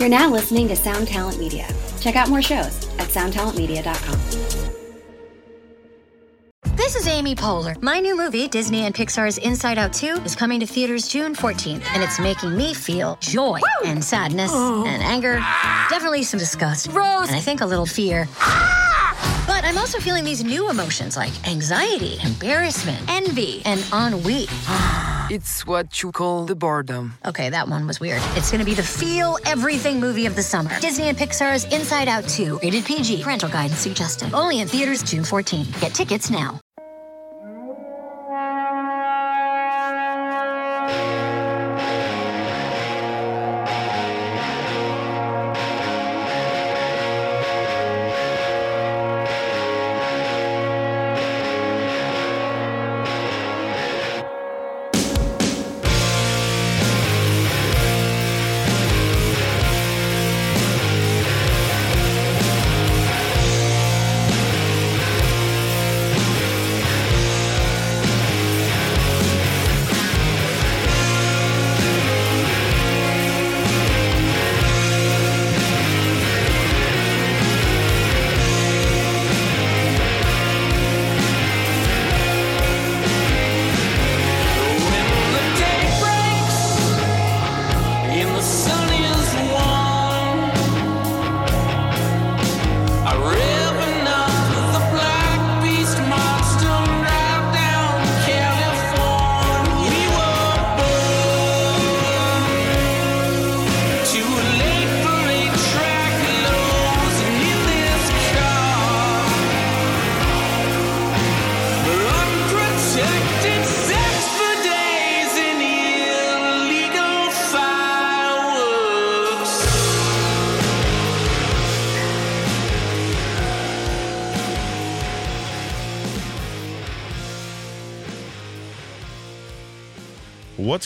You're now listening to Sound Talent Media. Check out more shows at soundtalentmedia.com. This is Amy Poehler. My new movie, Disney and Pixar's Inside Out 2, is coming to theaters June 14th, and it's making me feel joy Woo! and sadness oh. and anger, definitely some disgust, Rose, and I think a little fear. But I'm also feeling these new emotions like anxiety, embarrassment, envy, and ennui. It's what you call the boredom. Okay, that one was weird. It's gonna be the feel everything movie of the summer. Disney and Pixar's Inside Out 2. Rated PG. Parental guidance suggested. Only in theaters June 14. Get tickets now.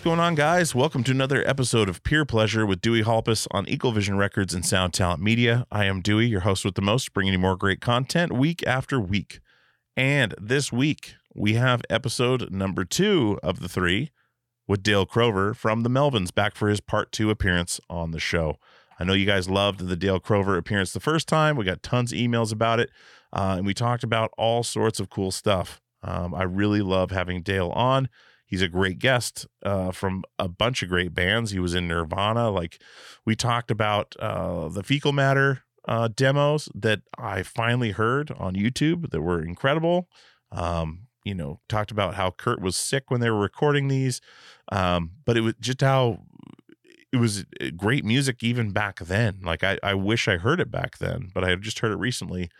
Going on, guys? Welcome to another episode of Peer Pleasure with Dewey Halpus on Equal Vision Records and Sound Talent Media. I am Dewey, your host with the most, bringing you more great content week after week. And this week, we have episode number two of the three with Dale Crover from the Melvins back for his part two appearance on the show. I know you guys loved the Dale Crover appearance the first time. We got tons of emails about it, uh, and we talked about all sorts of cool stuff. Um, I really love having Dale on. He's a great guest uh, from a bunch of great bands. He was in Nirvana. Like we talked about uh, the Fecal Matter uh, demos that I finally heard on YouTube that were incredible. Um, you know, talked about how Kurt was sick when they were recording these, um, but it was just how it was uh, great music even back then. Like I, I wish I heard it back then, but I just heard it recently.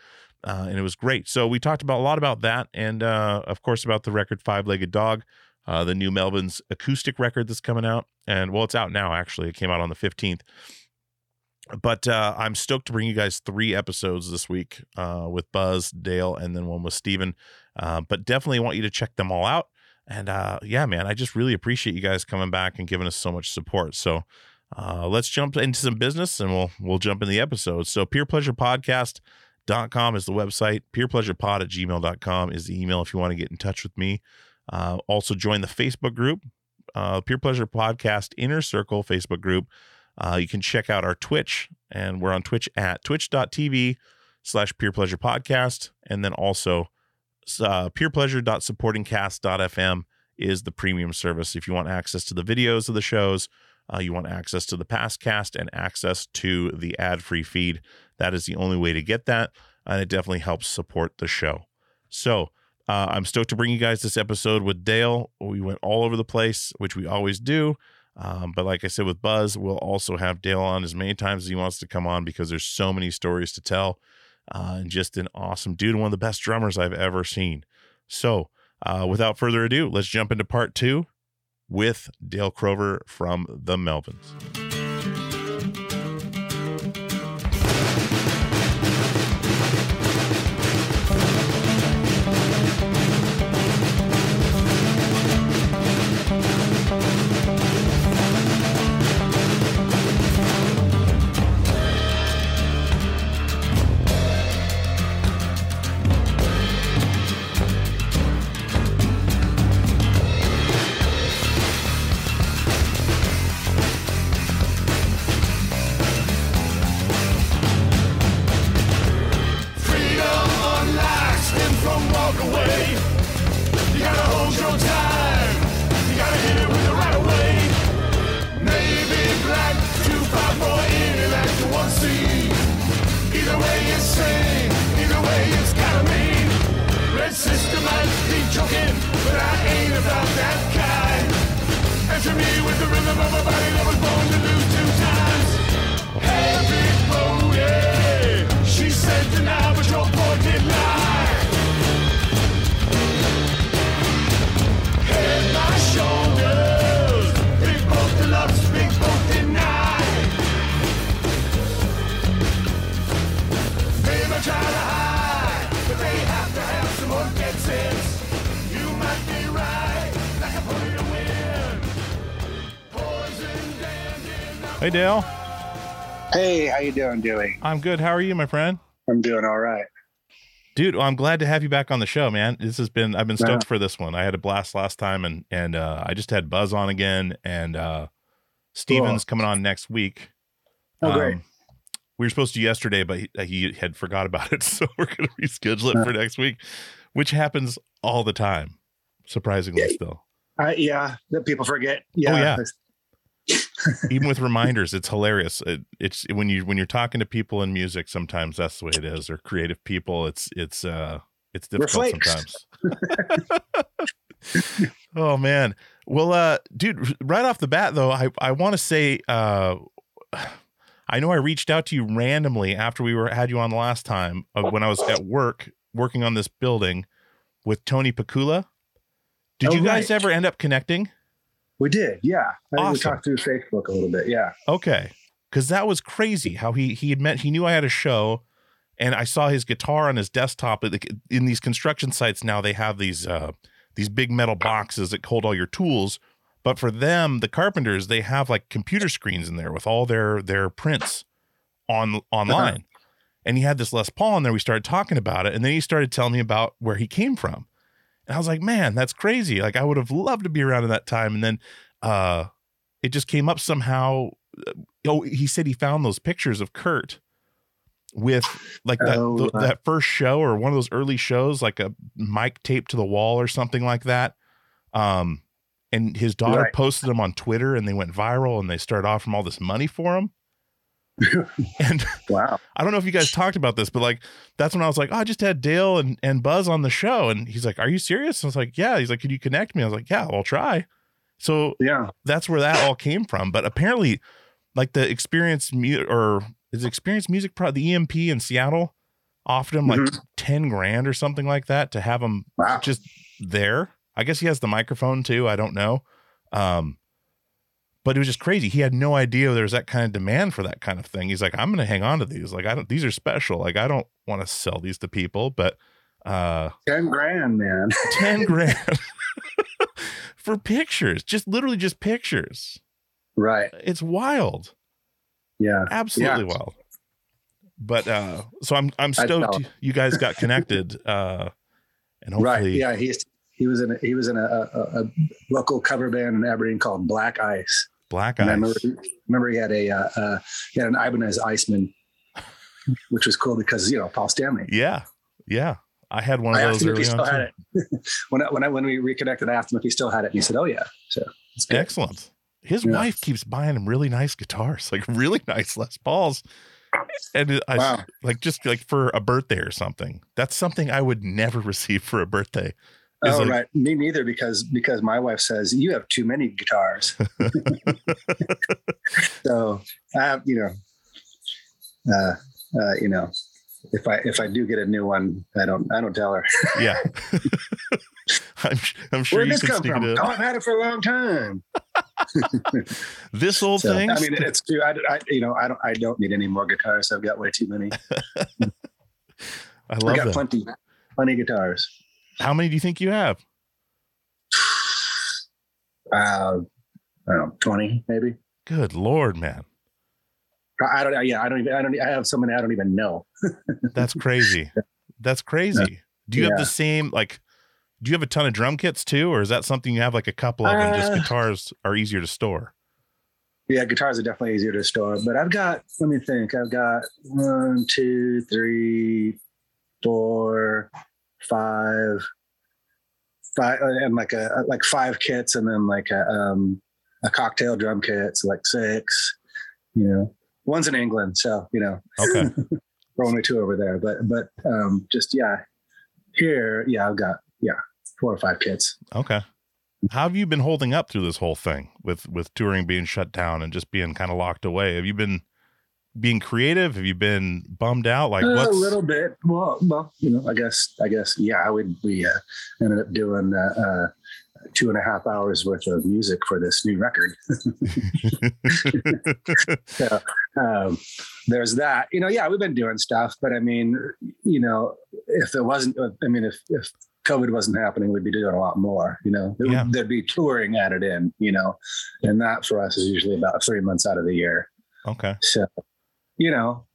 Uh, and it was great. So we talked about a lot about that, and uh, of course about the record Five Legged Dog uh, the new Melvins acoustic record that's coming out. And well, it's out now, actually. It came out on the 15th. But uh, I'm stoked to bring you guys three episodes this week uh, with Buzz, Dale, and then one with Steven. Uh, but definitely want you to check them all out. And uh, yeah, man, I just really appreciate you guys coming back and giving us so much support. So uh, let's jump into some business and we'll we'll jump in the episode. So peer pleasure podcast dot com is the website peerpleasurepod at gmail.com is the email if you want to get in touch with me uh, also, join the Facebook group, uh, Peer Pleasure Podcast Inner Circle Facebook group. Uh, you can check out our Twitch, and we're on Twitch at twitch.tv slash peer pleasure podcast. And then also uh, peerpleasure.supportingcast.fm is the premium service. If you want access to the videos of the shows, uh, you want access to the past cast and access to the ad free feed, that is the only way to get that. And it definitely helps support the show. So, uh, I'm stoked to bring you guys this episode with Dale. We went all over the place, which we always do. Um, but like I said with Buzz, we'll also have Dale on as many times as he wants to come on because there's so many stories to tell. Uh, and just an awesome dude, one of the best drummers I've ever seen. So, uh, without further ado, let's jump into part two with Dale Crover from the Melvins. Dale. Hey, how you doing, Dewey? I'm good. How are you, my friend? I'm doing all right. Dude, well, I'm glad to have you back on the show, man. This has been I've been Yeah. stoked for this one. I had a blast last time and and uh I just had Buzz on again and uh Steven's coming on next week. Oh, great. Um, we were supposed to yesterday, but he, he had forgot about it, so we're going to reschedule it for next week, which happens all the time, surprisingly. Still, I, yeah, that people forget. Yeah, Oh, yeah. Even with reminders, it's hilarious. It, it's when you when you're talking to people in music, sometimes that's the way it is, or creative people. It's it's uh it's difficult sometimes. oh man, well, uh, dude, right off the bat though, I I want to say uh. I know I reached out to you randomly after we were had you on the last time uh, when I was at work working on this building with Tony Pakula. Did Oh, you guys right. ever end up connecting? We did. Yeah, I think we Awesome. talked through Facebook a little bit. Yeah. Okay. Cause that was crazy how he he had met he knew I had a show and I saw his guitar on his desktop. In these construction sites now they have these uh these big metal boxes that hold all your tools. But for them, the carpenters, they have like computer screens in there with all their their prints on online. And he had this Les Paul in there. We started talking about it. And then he started telling me about where he came from. And I was like, man, that's crazy. Like I would have loved to be around in that time. And then uh it just came up somehow. Oh, he said he found those pictures of Kurt with like that Oh, th- that first show or one of those early shows, like a mic taped to the wall or something like that. Um, and his daughter Right. posted them on Twitter, and they went viral, and they started offering all this money for him. and Wow. I don't know if you guys talked about this, but like that's when I was like, oh, I just had Dale and, and Buzz on the show. And he's like, Are you serious? And I was like, Yeah. He's like, Could you connect me? I was like, Yeah, I'll try. So Yeah. that's where that all came from. But apparently, like the experience mu- or is experience music pro the EMP in Seattle offered him like Mhm. 10 grand or something like that to have him Wow. just there. I guess he has the microphone too. I don't know. Um, but it was just crazy. He had no idea there was that kind of demand for that kind of thing. He's like, I'm going to hang on to these. Like, I don't, these are special. Like, I don't want to sell these to people, but, uh, Ten grand, man. 10 grand for pictures, just literally just pictures. right. It's wild. Yeah. Absolutely wild. But, uh, so I'm, I'm stoked you guys got connected, uh, and Right. Yeah. He's he was in a, he was in a, a, a local cover band in Aberdeen called Black Ice. Black And I remember, remember he had a uh, uh, he had an Ibanez Iceman, which was cool because you know Paul Stanley. Yeah. Yeah. I had one of I asked those him if he early on. still had too. it. when I, when I, when we reconnected, I asked him if he still had it, and he said, "Oh yeah." So it's good. Excellent. His Yeah. wife keeps buying him really nice guitars, like really nice Les Pauls. And I Wow. like just like for a birthday or something. That's something I would never receive for a birthday. Oh like- right, me neither because because my wife says you have too many guitars. so I have you know, uh, uh, you know, if I if I do get a new one, I don't I don't tell her. Yeah. I'm, I'm sure Where did this come from? it Oh. I've had it for a long time. This old So, thing. I mean, it's true. I, I you know I don't I don't need any more guitars. I've got way too many. I love I got that. plenty plenty of guitars. How many do you think you have? Uh, I don't know, twenty maybe. Good Lord, man. I don't. Yeah, I don't even. I don't. I have so many. I don't even know. That's crazy. That's crazy. Do you have the same like do you have a ton of drum kits too, or is that something you have like a couple of and just Uh, guitars are easier to store? Yeah, guitars are definitely easier to store. But I've got. Let me think. I've got one, two, three, four, five, five and like a like five kits and then like a um a cocktail drum kit, so like six. You know, one's in England, so you know Okay. we're only two over there. But but um just yeah, here yeah I've got yeah four or five kits. Okay. How have you been holding up through this whole thing with with touring being shut down and just being kind of locked away? Have you been being creative? Have you been bummed out? Like Uh, what's a little bit. Well, well, you know, I guess, I guess, yeah, we we uh, ended up doing uh, uh, two and a half hours worth of music for this new record. so um, there's that. You know, yeah, we've been doing stuff, but I mean, you know, if it wasn't, I mean, if if COVID wasn't happening, we'd be doing a lot more. You know, Yeah. there'd be touring added in. You know, and that for us is usually about three months out of the year. okay? So, you know,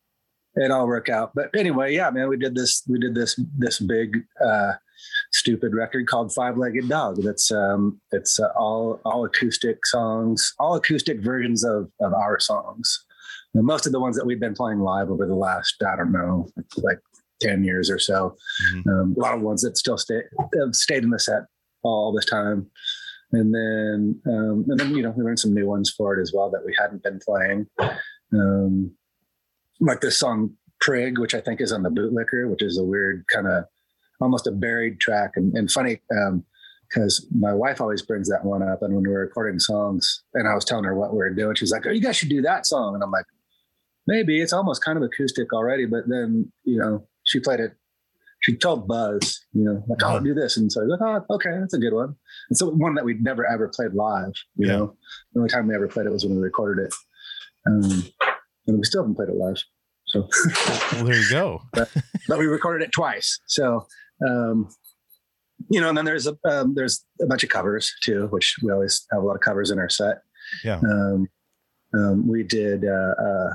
it all work out. But anyway, yeah, man, we did this. We did this this big uh, stupid record called Five Legged Dog. That's um, it's uh, all all acoustic songs, all acoustic versions of of our songs. And most of the ones that we've been playing live over the last I don't know like ten years or so. Mhm. Um, a lot of ones that still stay have stayed in the set all this time. And then, um, and then you know, we learned some new ones for it as well that we hadn't been playing um, like this song Prig, which I think is on the bootlicker, which is a weird kind of almost a buried track and, and funny because my wife always brings that one up. And when we were recording songs and I was telling her what we were doing, she's like, Oh, you guys should do that song. And I'm like, maybe it's almost kind of acoustic already. But then, you know, she played it. She told Buzz, you know, like, oh, do this. And so I was like, oh, okay, that's a good one. And so one that we'd never ever played live, you Yeah. know, the only time we ever played it was when we recorded it. Um, and we still haven't played it live. So, Well, there you go. but we recorded it twice. So, um, you know, and then there's a um, there's a bunch of covers too, which we always have a lot of covers in our set. Yeah. Um, um, we did. Uh, uh,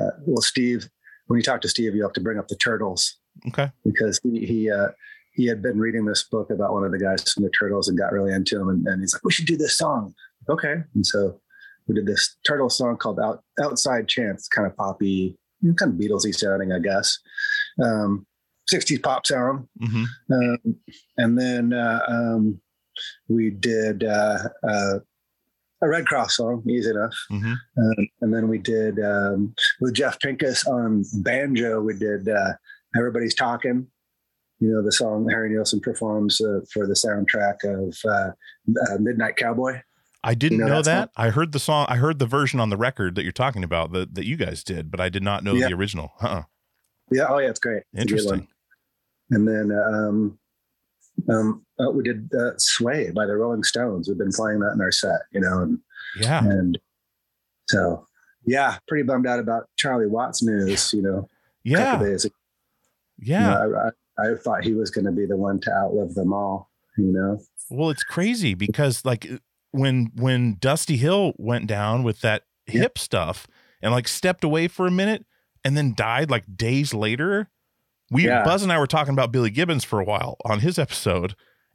uh, well, Steve, when you talk to Steve, you have to bring up the Turtles Okay. because he he uh, he had been reading this book about one of the guys from the Turtles and got really into him, and, and he's like, "We should do this song." Okay, and so we did this Turtle song called "Out Outside Chance," kind of poppy, kind of Beatlesy sounding, I guess. Um, 60s pop sound. hmm Um, and then uh, um, we did uh, uh, a Red Cross song, easy enough. hmm Um, and then we did um, with Jeff Pinkus on banjo. We did uh, "Everybody's Talking." You know the song Harry Nilsson performs uh, for the soundtrack of uh, uh, Midnight Cowboy. I didn't You know know that. I heard the song. I heard the version on the record that you're talking about that that you guys did, but I did not know Yeah. the original. Uh-uh. Yeah, oh yeah, it's great. It's a good one. Interesting. And then um, um, uh, we did uh, "Sway" by the Rolling Stones. We've been playing that in our set, you know, and Yeah. and so yeah, pretty bummed out about Charlie Watts news. You know, Yeah. Yeah. You know, I, I, I thought he was going to be the one to outlive them all. You know, Well, it's crazy because like when when Dusty Hill went down with that Yeah. hip stuff and like stepped away for a minute and then died like days later. We Yeah. Buzz and I were talking about Billy Gibbons for a while on his episode.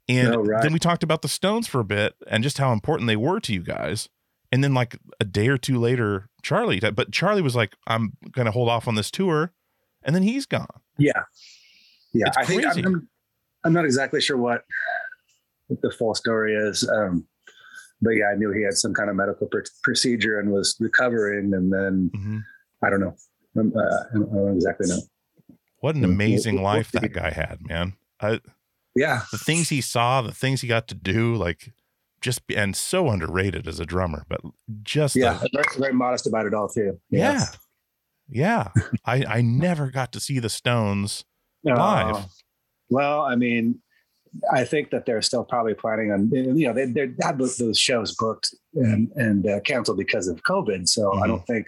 And Oh, right. then we talked about the Stones for a bit and just how important they were to you guys. And then like a day or two later, Charlie died. But Charlie was like, I'm gonna hold off on this tour. And then he's gone. yeah, yeah. It's I think. I'm, I'm not exactly sure what, what the full story is. Um, but yeah, I knew he had some kind of medical pr- procedure and was recovering, and then Mhm. I don't know. Um, uh, I don't exactly know. What an Mm, amazing we'll- life we'll that guy had, man. I, Yeah, the things he saw, the things he got to do, like just and so underrated as a drummer, but just yeah. Very, very modest about it all too. yeah, yeah. I I never got to see the Stones live. well, I mean, I think that they're still probably planning on, you know, they they had those, shows booked and and uh, canceled because of COVID. So Mhm. I don't think,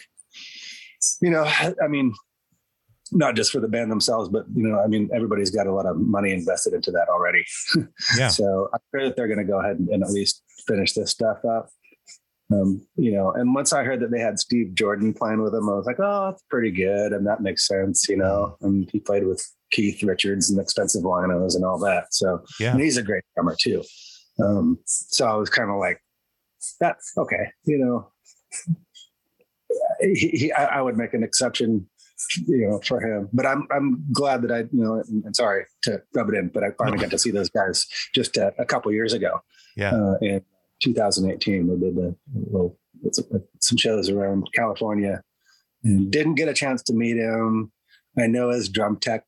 you know, I, I mean, not just for the band themselves, but you know, I mean, everybody's got a lot of money invested into that already. Yeah. So I'm sure that they're going to go ahead and, and at least finish this stuff up. Um, you know, and once I heard that they had Steve Jordan playing with them, I was like, oh, that's pretty good. And that makes sense, you know. And he played with Keith Richards and X-Pensive Winos and all that. So Yeah. he's a great drummer too. Um, so I was kind of like, that's okay, you know. he, he I, I would make an exception, you know, for him. But I'm I'm glad that I you know and, and sorry to rub it in, but I finally got to see those guys just a, a couple years ago. Yeah. Uh, in 2018, we did the little some shows around California, and didn't get a chance to meet him. I know his drum tech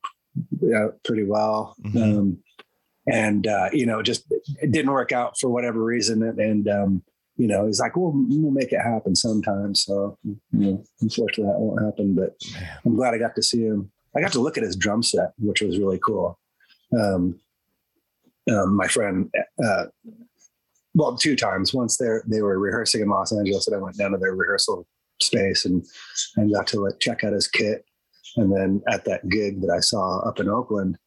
uh, pretty well. Mhm. Um, and uh, you know, just it didn't work out for whatever reason. And, and um, you know, he's like, "Well, we'll make it happen sometime." So, you know, unfortunately, that won't happen. But I'm glad I got to see him. I got to look at his drum set, which was really cool. Um, um, my friend, uh, well, two times. Once they they were rehearsing in Los Angeles, and I went down to their rehearsal space and and got to like check out his kit. And then at that gig that I saw up in Oakland,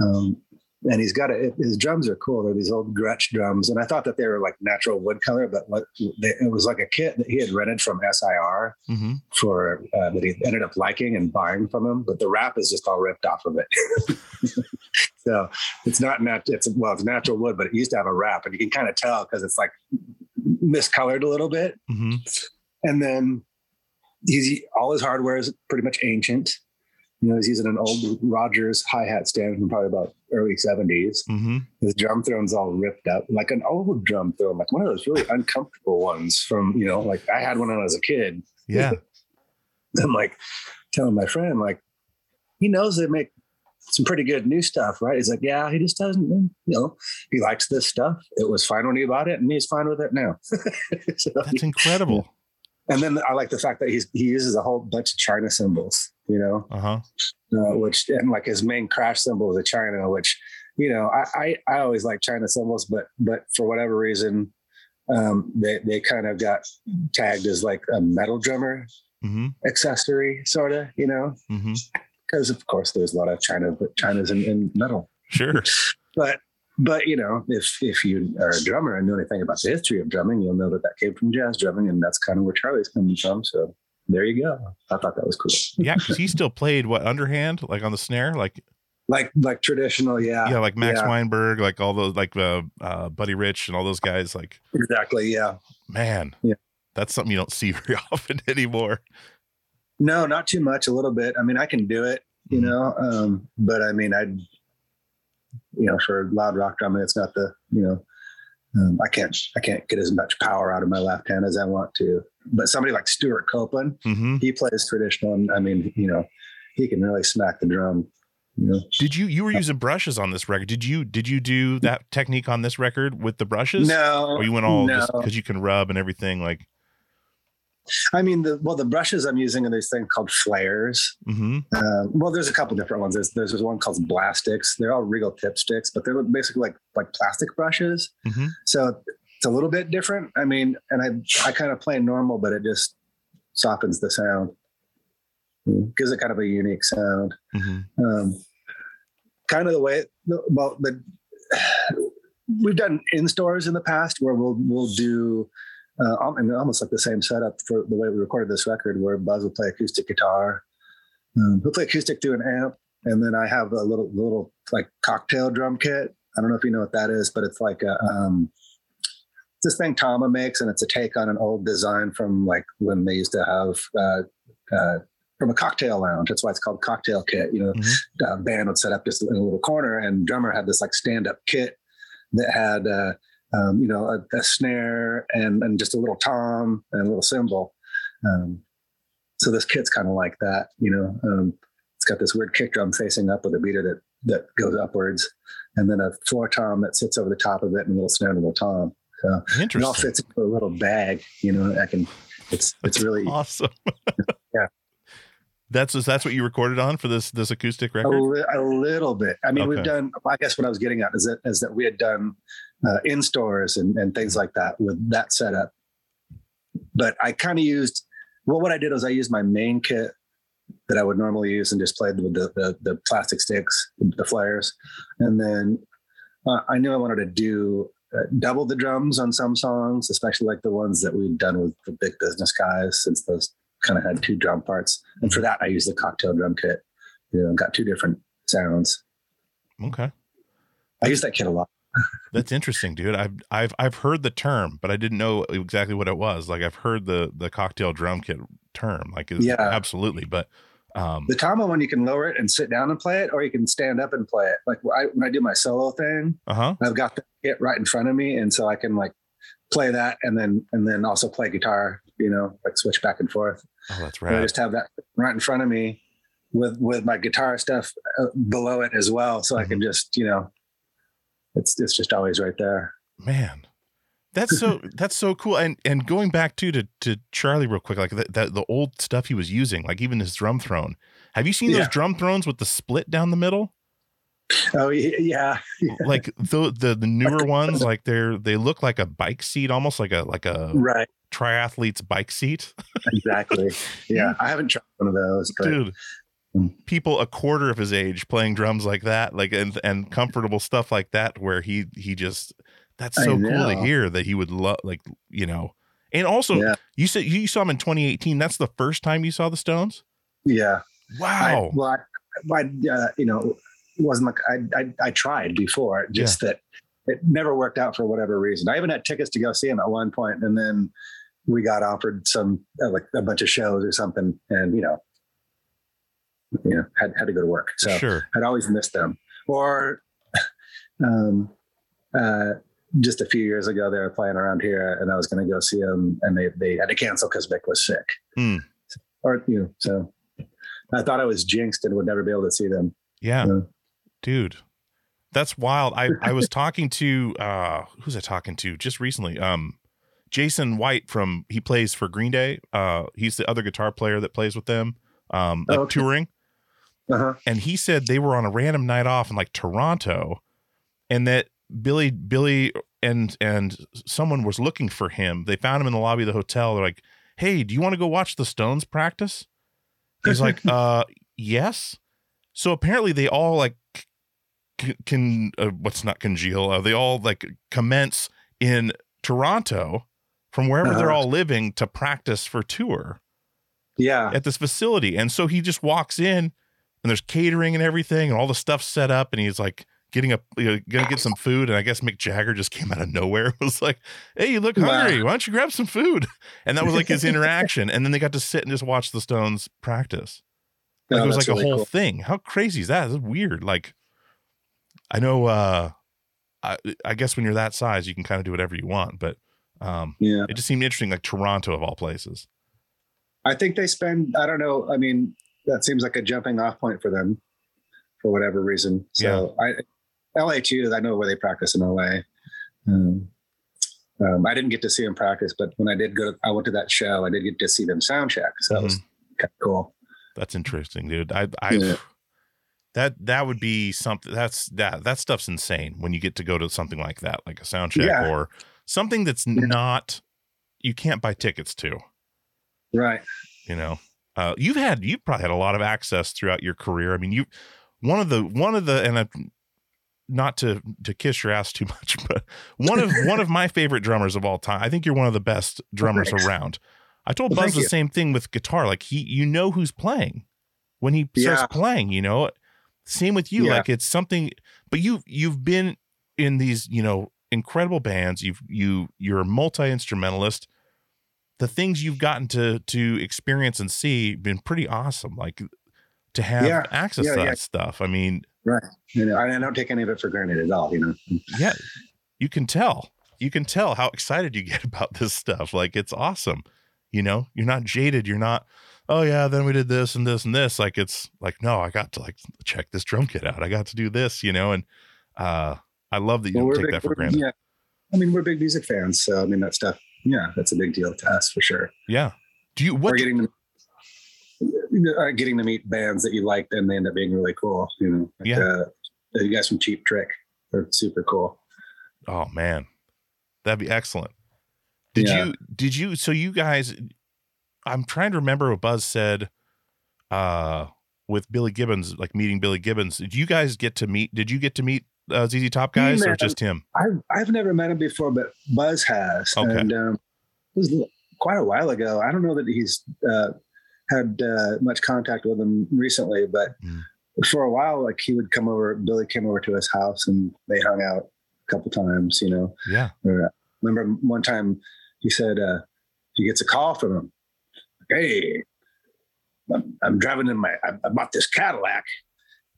um, and he's got a, his drums are cool. They're these old Gretsch drums, and I thought that they were like natural wood color, but what they, it was like a kit that he had rented from SIR hmm for uh, that he ended up liking and buying from him. But the wrap is just all ripped off of it, so it's not nat. It's well, it's natural wood, but it used to have a wrap, and you can kind of tell because it's like miscolored a little bit. hmm And then he's all his hardware is pretty much ancient. You know, he's using an old Rogers hi hat stand from probably about early 70s. hmm His drum throne's all ripped up, like an old drum throne, like one of those really uncomfortable ones from, you know, like I had one when I was a kid. Yeah. I'm like telling my friend, like, he knows they make some pretty good new stuff, right? He's like, yeah, he just doesn't, you know, he likes this stuff. It was fine when he bought it, and he's fine with it now. So That's incredible. And then I like the fact that he's he uses a whole bunch of China cymbals, you know, Uh huh. uh, which and like his main crash cymbal is a China, which you know I, I I always like China cymbals, but but for whatever reason, um, they they kind of got tagged as like a metal drummer hmm accessory, sort of, you know, because of course there's a lot of China, but China's in, in metal, Sure. but. But you know, if if you are a drummer and know anything about the history of drumming, you'll know that that came from jazz drumming, and that's kind of where Charlie's coming from. So there you go. I thought that was cool. Yeah, because he still played what underhand, like on the snare, like like like traditional yeah yeah, like Max yeah. Weinberg, like all those, like uh, uh, Buddy Rich and all those guys. Like, exactly yeah man, Yeah. that's something you don't see very often anymore. no not too much a little bit i mean i can do it you Mhm. know um but i mean i you know for loud rock drumming it's not the you know um, i can't i can't get as much power out of my left hand as i want to but somebody like stewart copeland hmm he plays traditional and i mean you know he can really smack the drum you know Did you you were using brushes on this record? Did you did you do that technique on this record with the brushes? no Or you went all no. because you can rub and everything. Like, i mean the well the brushes i'm using are these things called flares hmm Uh, well, there's a couple different ones. There's there's one called Blasticks. They're all Regal tip sticks, but they're basically like like plastic brushes. hmm So it's a little bit different. I mean, and I I kind of play normal, but it just softens the sound, gives it kind of a unique sound. hmm Um, kind of the way well the we've done in stores in the past where we'll we'll do. Uh, and almost like the same setup for the way we recorded this record, where Buzz will play acoustic guitar, um, he'll play acoustic through an amp, and then I have a little little like cocktail drum kit. I don't know if you know what that is, but it's like a um, this thing Tama makes, and it's a take on an old design from like when they used to have uh, uh, from a cocktail lounge. That's why it's called cocktail kit. You know, Mhm. uh, band would set up just in a little corner, and drummer had this like stand up kit that had. Um, you know, a, a snare and, and just a little tom and a little cymbal. Um, so this kit's kind of like that, you know. Um, it's got this weird kick drum facing up with a beater that that goes upwards, and then a floor tom that sits over the top of it, and a little snare and a little tom. So it all fits into a little bag, you know. I can. It's it's That's really awesome. Yeah. That's that's what you recorded on for this this acoustic a, record. li- a little bit. I mean, Okay. we've done. I guess what I was getting at is that is that we had done uh, in stores and, and things like that with that setup. But I kind of used. Well, what I did was I used my main kit that I would normally use and just played with the the, the plastic sticks, the flares, and then uh, I knew I wanted to do uh, double the drums on some songs, especially like the ones that we'd done with the big business guys, since those kind of had two drum parts. And for that, I used the cocktail drum kit. You know, got two different sounds. Okay. I use that kit a lot. That's interesting, dude. I've I've I've heard the term, but I didn't know exactly what it was. Like I've heard the the cocktail drum kit term. Like Yeah. absolutely. But um The Tama one, you can lower it and sit down and play it, or you can stand up and play it. Like when I, when I do my solo thing, uh-huh. I've got the kit right in front of me, and so I can like play that and then and then also play guitar. You know, like switch back and forth. Oh, that's And I just have that right in front of me with with my guitar stuff uh, below it as well, so I can just you know, it's it's just always right there. Man. That's so that's so cool. And and going back to to to Charlie real quick, like that, that the old stuff he was using, like even his drum throne. Have you seen those drum thrones with the split down the middle? Oh y- yeah, Like the the, the newer ones, like they're they look like a bike seat, almost like a like a right, triathlete's bike seat. exactly. Yeah, I haven't tried one of those, but dude. People a quarter of his age playing drums like that like and and comfortable stuff like that where he he just that's so cool to hear that he would love like you know and also Yeah. you said you saw him in 2018 that's the first time you saw the stones yeah. I, wow well, I, I uh, you know, wasn't like I, I I tried before, just that it never worked out for whatever reason. I even had tickets to go see him at one point, and then we got offered some uh, like a bunch of shows or something, and you know, you know, had had to go to work. So sure I'd always missed them. Or um, uh, just a few years ago, they were playing around here, and I was going to go see them, and they they had to cancel because Mick was sick. Hmm. Or you know, so I thought I was jinxed and would never be able to see them. yeah Yeah. dude that's wild i i was talking to uh who's i talking to just recently um jason white from he plays for green day uh he's the other guitar player that plays with them um like Oh, okay. touring Uh-huh. and he said they were on a random night off in like Toronto and that Billy Billy and and someone was looking for him. They found him in the lobby of the hotel. They're like, "Hey, do you want to go watch the Stones practice?" He's like, "Uh, yes." So apparently they all like c- can uh, what's not congeal. Uh, they all like commence in Toronto from wherever they're Uh-huh. all living to practice for tour Yeah. at this facility. And so he just walks in and there's catering and everything and all the stuff set up and he's like getting a you know, gonna get some food and I guess Mick Jagger just came out of nowhere was like hey you look Wow. hungry why don't you grab some food and that was like his interaction and then they got to sit and just watch the Stones practice like No, it was like a whole cool. thing how crazy is that it's weird like I know uh I, I guess when you're that size you can kind of do whatever you want but um Yeah. it just seemed interesting like Toronto of all places I think they spend, I don't know. I mean, that seems like a jumping off point for them for whatever reason. So I, LA too, I know where they practice in LA. Um, um, I didn't get to see them practice, but when I did go, I went to that show. I did get to see them sound check. So that was kind of cool. That's interesting, dude. I I Yeah. that that would be something that's that that stuff's insane when you get to go to something like that, like a sound check Yeah. or something that's not you can't buy tickets to, Right. you know. Uh you've had you've probably had a lot of access throughout your career. I mean, you one of the one of the and I not to to kiss your ass too much, but one of one of my favorite drummers of all time. I think you're one of the best drummers Thanks. around. I told Well, Buzz the you. same thing with guitar. Like he, you know who's playing when he starts Yeah. playing. You know, same with you. Yeah. Like it's something. But you you've been in these you know incredible bands. You've you you're a multi instrumentalist. The things you've gotten to to experience and see been pretty awesome. Like to have Yeah. access Yeah, to that stuff. I mean, Right. You know, I, I don't take any of it for granted at all. You know. yeah, you can tell. You can tell how excited you get about this stuff. Like it's awesome. You know, you're not jaded. You're not, oh yeah, then we did this and this and this. Like it's like, no, I got to like check this drum kit out. I got to do this, you know, and uh I love that you Well, don't take big- that for granted. Yeah. I mean, we're big music fans, so I mean that stuff. Yeah, that's a big deal to us for sure. Yeah. Do you what Or getting to uh, getting to meet bands that you liked and they end up being really cool. You know, like, Yeah. uh, you guys from Cheap Trick, they're super cool. Oh man, that'd be excellent. Did Yeah. you? Did you? So you guys, I'm trying to remember what Buzz said. Uh, with Billy Gibbons, like meeting Billy Gibbons. Did you guys get to meet? Did you get to meet uh, ZZ Top guys or just him? I've I've never met him before, but Buzz has, Okay. and um, it was quite a while ago. I don't know that he's uh, had uh, much contact with him recently, but Mm. for a while, like he would come over. Billy came over to his house, and they hung out a couple times, you know. Yeah. Or, uh, remember one time he said uh, he gets a call from him. Hey, I'm, I'm driving in my, I, I bought this Cadillac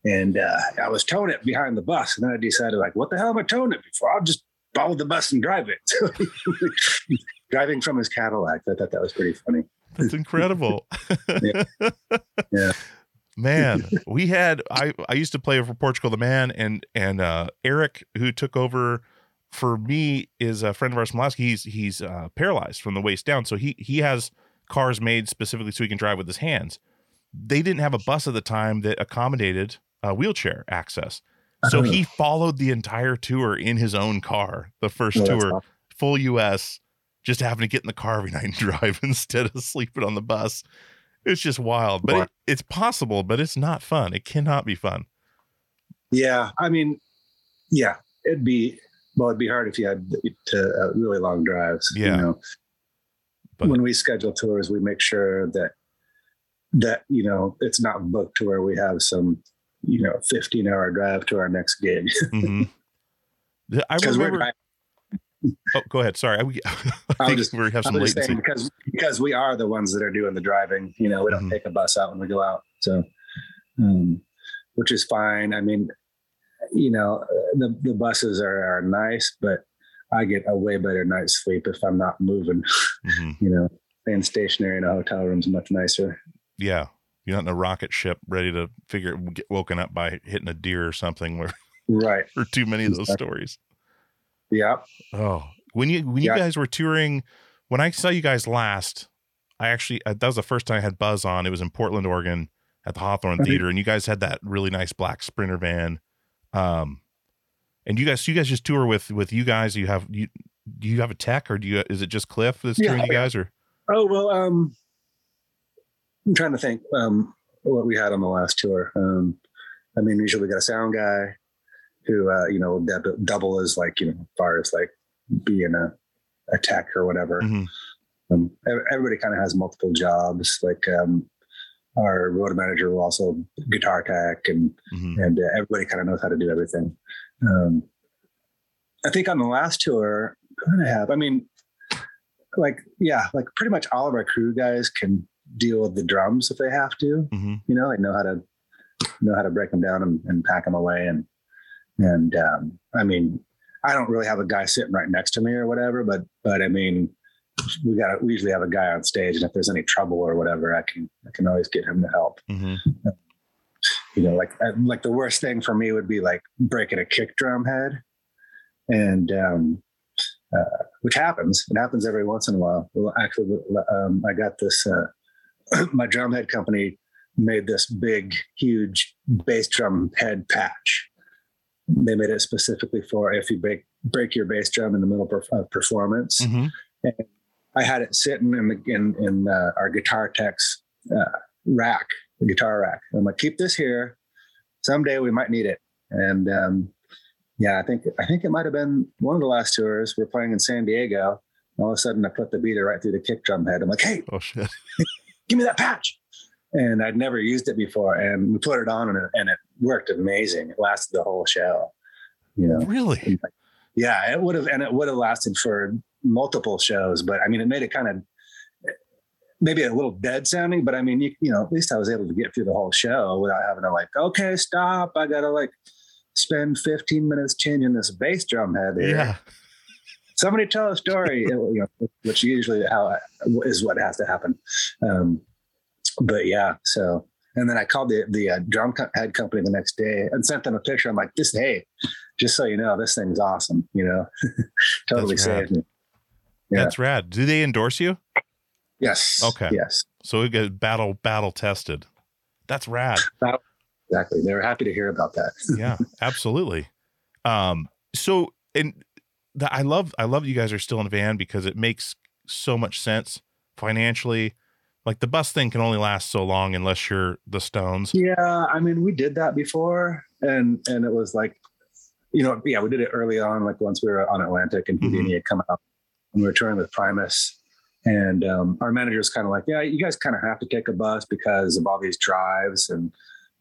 and uh, I was towing it behind the bus. And then I decided, like, what the hell am I towing it before? I'll just follow the bus and drive it. So driving from his Cadillac. I thought that was pretty funny. That's incredible. Yeah. Yeah. Man, we had I I used to play for Portugal the Man and and uh Eric who took over for me is a friend of ours from Alaska. He's he's uh paralyzed from the waist down. So he he has cars made specifically so he can drive with his hands. They didn't have a bus at the time that accommodated uh, wheelchair access. So Oh. he followed the entire tour in his own car, the first Oh, that's tour, full US, just having to get in the car every night and drive instead of sleeping on the bus. It's just wild, but it, it's possible, but it's not fun. It cannot be fun. Yeah. I mean, yeah, it'd be, well, it'd be hard if you had to uh, really long drives. Yeah. You know, But- when we schedule tours, we make sure that, that, you know, it's not booked to where we have some, you know, 15 hour drive to our next gig. Mhm. I remember. Oh, go ahead. Sorry, I, we, I I think just- we have some latency. because because we are the ones that are doing the driving. You know, we don't Mhm. take a bus out when we go out, so um, which is fine. I mean, you know, the the buses are, are nice, but I get a way better night's sleep if I'm not moving. Mhm. You know, staying stationary in a hotel room is much nicer. Yeah, you're not in a rocket ship ready to figure get woken up by hitting a deer or something. Where Right. or too many of those stories. Yeah. Oh, when you when you guys were touring, when I saw you guys last, I actually that was the first time I had Buzz on. It was in Portland, Oregon, at the Hawthorne Mhm. Theater, and you guys had that really nice black Sprinter van. Um, and you guys, you guys just tour with with you guys. You have you do you have a tech or do you is it just Cliff that's Yeah, touring you guys or Oh well, um, I'm trying to think um, what we had on the last tour. Um, I mean, usually we got a sound guy who uh, you know deb- double as like you know as far as like being a, a tech or whatever. Mhm. Um, everybody kind of has multiple jobs. Like um, our road manager will also guitar tech, and Mhm. and uh, everybody kind of knows how to do everything. Um, I think on the last tour, kind of have. I mean, like yeah, like pretty much all of our crew guys can deal with the drums if they have to. Mhm. You know, they know how to know how to break them down and, and pack them away. And and um, I mean, I don't really have a guy sitting right next to me or whatever, but but I mean, we got we usually have a guy on stage, and if there's any trouble or whatever, I can I can always get him to help Mhm. you know, like uh, like the worst thing for me would be like breaking a kick drum head, and um, uh, which happens. It happens every once in a while. Well, actually, um, I got this. Uh, my drum head company made this big, huge bass drum head patch. They made it specifically for if you break break your bass drum in the middle of performance. Mhm. I had it sitting in the in in uh, our guitar tech's uh, rack, the guitar rack. I'm like, keep this here. Someday we might need it. And um, yeah, I think I think it might have been one of the last tours. We're playing in San Diego. All of a sudden, I put the beater right through the kick drum head. I'm like, hey, Oh shit. give me that patch. And I'd never used it before, and we put it on, and it, and it worked amazing. It lasted the whole show. You know, Really? yeah, it would have, and it would have lasted for multiple shows. But I mean, it made it kind of maybe a little dead sounding. But I mean, you, you know, at least I was able to get through the whole show without having to like, okay, stop. I gotta like spend 15 minutes changing this bass drum head. Here. Yeah. Somebody tell a story, you know, which usually how is what has to happen. Um, but yeah, so and then I called the the uh, drum co- head company the next day and sent them a picture. I'm like, this hey, just so you know, this thing's awesome. You know, totally That's rad. saved me. Yeah. That's rad. Do they endorse you? Yes. Okay. Yes. So we get battle battle tested. That's rad. Exactly. They were happy to hear about that. yeah, absolutely. Um, so and the, I love I love you guys are still in a van because it makes so much sense financially. Like the bus thing can only last so long unless you're the Stones. Yeah, I mean, we did that before, and and it was like, you know, yeah, we did it early on, like once we were on Atlantic and Houdini had come out, and we were touring with Primus, and um, our manager was kind of like, yeah, you guys kind of have to take a bus because of all these drives, and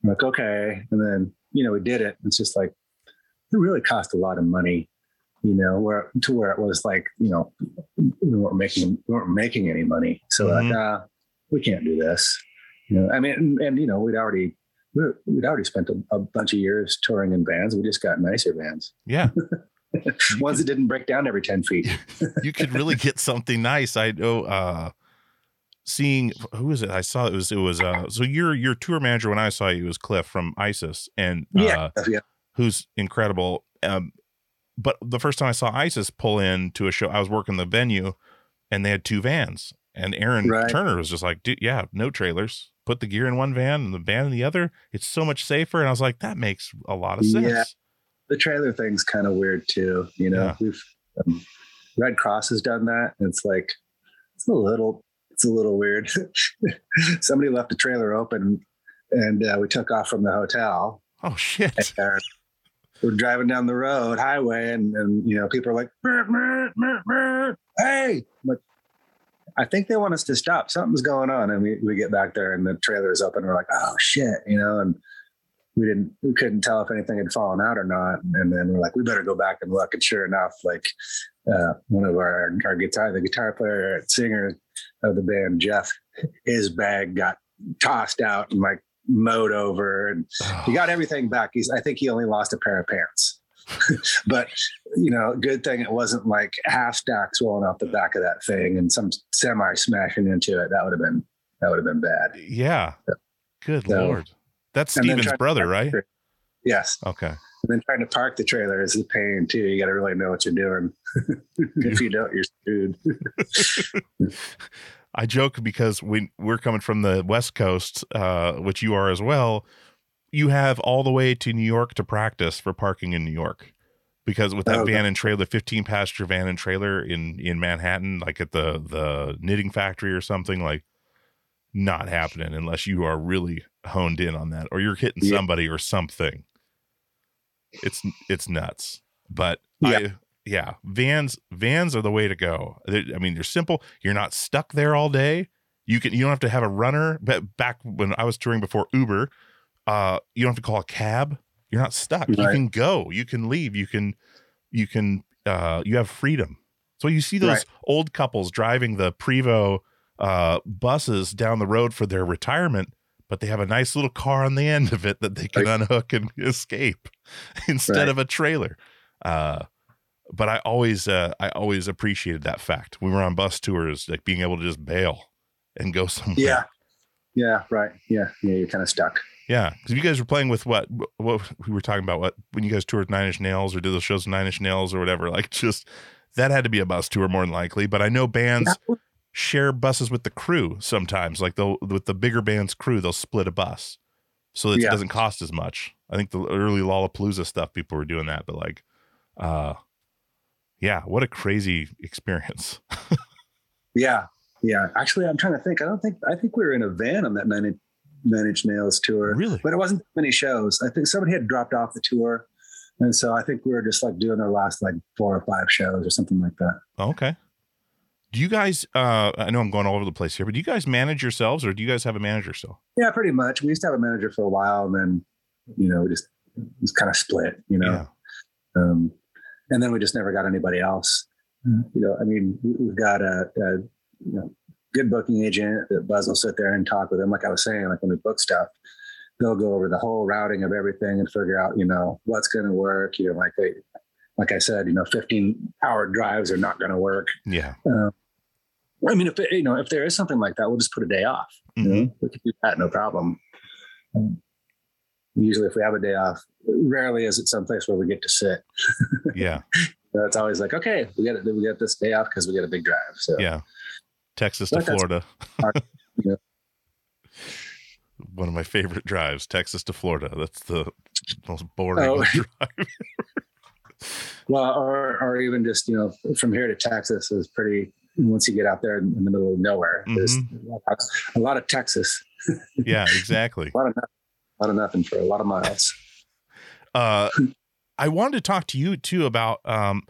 I'm like, okay, and then you know, we did it. It's just like it really cost a lot of money you know, where to where it was like, you know, we weren't making we weren't making any money. So Mhm. like, uh, we can't do this. You know, I mean, and, and you know, we'd already we were, we'd already spent a, a bunch of years touring in vans. We just got nicer vans, Yeah. ones that didn't break down every ten feet. you could really get something nice. I know uh seeing who is it? I saw it was it was uh so your your tour manager when I saw you was Cliff from ISIS and uh yeah, yeah, who's incredible. Um but the first time I saw ISIS pull in to a show, I was working the venue and they had two vans. And Aaron Right. Turner was just like, dude, yeah, no trailers. Put the gear in one van and the van in the other. It's so much safer. And I was like, that makes a lot of sense. Yeah. the trailer thing's kind of weird too. You know, Yeah. we've um, Redd Kross has done that. And it's like it's a little it's a little weird. Somebody left the trailer open, and uh, we took off from the hotel. Oh shit. And we're driving down the road highway, and and you know people are like, "Meow, meow, meow, meow." "Hey!" Like, I think they want us to stop. Something's going on, and we we get back there, and the trailer is open. We're like, "Oh shit!" You know, and we didn't we couldn't tell if anything had fallen out or not and then we're like we better go back and look and sure enough like uh, one of our our guitar the guitar player singer of the band jeff his bag got tossed out and like mowed over and he got oh. everything back he's i think he only lost a pair of pants but you know good thing it wasn't like half stacks rolling off the back of that thing and some semi smashing into it that would have been that would have been bad Yeah. Good So- lord. That's Steven's brother, right? Yes. Okay. And then trying to park the trailer is a pain too. You got to really know what you're doing. if you don't, you're screwed. I joke because we we're coming from the West Coast, uh, which you are as well. You have all the way to New York to practice for parking in New York, because with that Oh, van and trailer, fifteen passenger van and trailer in in Manhattan, like at the the knitting factory or something, like not happening unless you are really honed in on that, or you're hitting Yeah. somebody or something. It's it's nuts, but Yeah. I yeah, vans vans are the way to go. I mean, they're simple. You're not stuck there all day. You can you don't have to have a runner. But back when I was touring before Uber, uh, you don't have to call a cab. You're not stuck. You can go. You can leave. You can you can uh you have freedom. So you see those Right. old couples driving the Prevost uh buses down the road for their retirement, but they have a nice little car on the end of it that they can Right. unhook and escape instead Right. of a trailer. Uh but I always uh I always appreciated that fact. We were on bus tours, like being able to just bail and go somewhere. Yeah. Yeah. Right. Yeah. Yeah. You're kind of stuck. Yeah, because you guys were playing with what? What we were talking about? What when you guys toured Nine Inch Nails or did those shows with Nine Inch Nails or whatever? Like, just that had to be a bus tour more than likely. But I know bands share buses with the crew sometimes. Like they'll with the bigger band's crew, they'll split a bus so that it doesn't cost as much. I think the early Lollapalooza stuff, people were doing that. But like, uh, yeah, what a crazy experience. Yeah. Yeah. Actually, I'm trying to think. I don't think, I think we were in a van on that nine inch, nine inch nails tour. Really? But it wasn't many shows. I think somebody had dropped off the tour. And so I think we were just like doing our last like four or five shows or something like that. Okay. Do you guys? uh I know I'm going all over the place here, but do you guys manage yourselves, or do you guys have a manager still? Yeah, pretty much. We used to have a manager for a while and then, you know, we just, just kind of split, you know. Yeah. Um, and then we just never got anybody else. You know, I mean, we- we've got a, a you know, good booking agent that Buzz will sit there and talk with him. Like I was saying, like when we book stuff, they'll go over the whole routing of everything and figure out, you know, what's going to work. You know, like they, like I said, you know, 15 hour drives are not going to work. Yeah. I mean, if it, you know, if there is something like that, we'll just put a day off. You Mhm. know, we can do that, no problem. Um, usually, if we have a day off, rarely is it someplace where we get to sit. Yeah. So it's always like, okay, we got we get this day off because we got a big drive. So Yeah. Texas to Florida. One of my favorite drives, Texas to Florida. That's the most boring Oh. drive. well, or or even just you know, from here to Texas is pretty. Once you get out there in, the middle of nowhere, there's Mm-hmm. a lot- a lot of Texas, yeah, exactly. a lot of lot of nothing for a lot of miles. Uh, I wanted to talk to you too about um,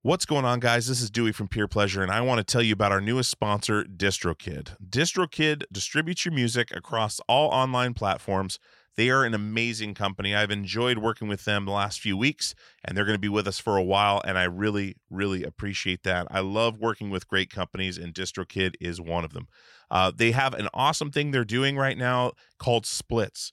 what's going on, guys. This is Dewey from Peer Pleasure, and I want to tell you about our newest sponsor, DistroKid. DistroKid distributes your music across all online platforms. They are an amazing company. I've enjoyed working with them the last few weeks, and they're going to be with us for a while. And I really, really appreciate that. I love working with great companies, and DistroKid is one of them. Uh, they have an awesome thing they're doing right now called splits.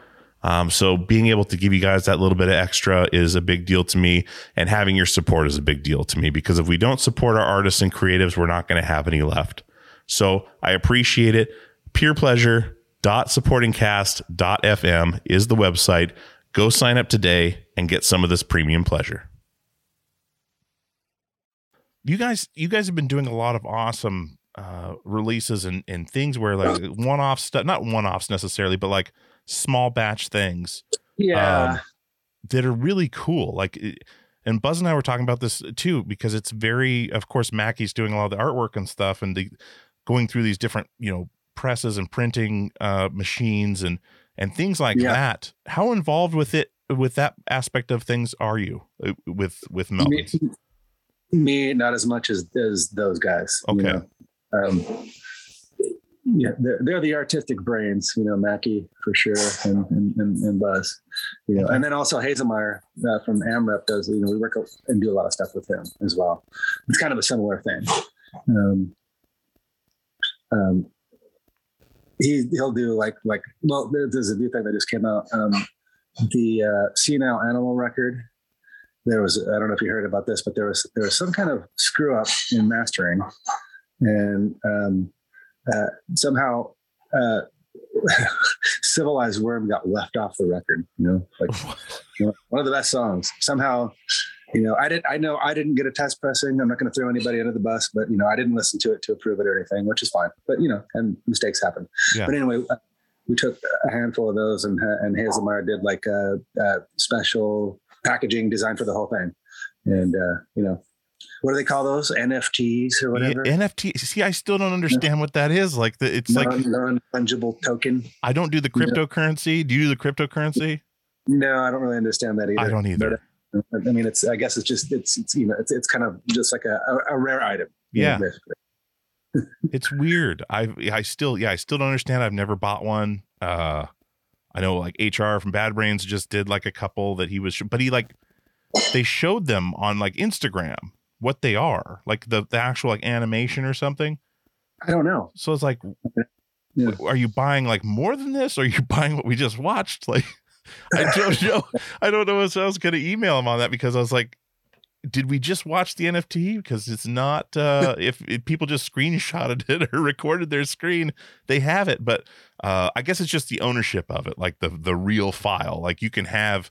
Um, so being able to give you guys that little bit of extra is a big deal to me, and having your support is a big deal to me because if we don't support our artists and creatives, we're not going to have any left. So I appreciate it. Peer pleasure supportingcast.fm is the website. Go sign up today and get some of this premium pleasure. You guys, you guys have been doing a lot of awesome uh, releases and, and things where like one off stuff, not one offs necessarily, but like small batch things Yeah. um, that are really cool. Like, and Buzz and I were talking about this too because it's very, of course, Mackie's doing a lot of the artwork and stuff, and the going through these different, you know, presses and printing uh, machines and and things like Yeah. that. How involved with it with that aspect of things are you uh, with with me, me, not as much as as those guys. you Okay. know. Um, yeah, they're, they're the artistic brains, you know, Mackie for sure, and and, and, and Buzz, you know, and then also Hazelmyer uh, from AmRep does, you know, we work and do a lot of stuff with him as well. It's kind of a similar thing. Um, um, he he'll do like like well, there's a new thing that just came out. Um, the uh, Senile Animal record there was I don't know if you heard about this, but there was there was some kind of screw up in mastering, and um, uh, somehow uh, civilized worm got left off the record. You know, like you know, one of the best songs. Somehow, you know, I didn't. I know I didn't get a test pressing. I'm not going to throw anybody under the bus, but you know, I didn't listen to it to approve it or anything, which is fine. But you know, and mistakes happen. Yeah. But anyway. uh, We took a handful of those, and and Hazelmyer did like a, a special packaging design for the whole thing. And uh, you know, what do they call those? NFTs or whatever. Yeah, NFT. See, I still don't understand what that is. Like the, it's like non fungible token. I don't do the cryptocurrency. Do you do the cryptocurrency? No, I don't really understand that either. I don't either. But, uh, I mean, it's. I guess it's just. It's. It's. You know. It's. It's kind of just like a, a, a rare item. you know, Yeah. it's weird. I I still yeah I still don't understand. I've never bought one. Uh, I know like HR from Bad Brains just did like a couple that he was, but he like they showed them on like Instagram what they are, like the the actual like animation or something. I don't know. So it's like, Yeah. are you buying like more than this? Or are you buying what we just watched? Like, I don't know. I don't know if I was going to email him on that because I was like, did we just watch the NFT? Because it's not, uh, if, if people just screenshotted it or recorded their screen, they have it. But uh, I guess it's just the ownership of it, like the the real file. Like you can have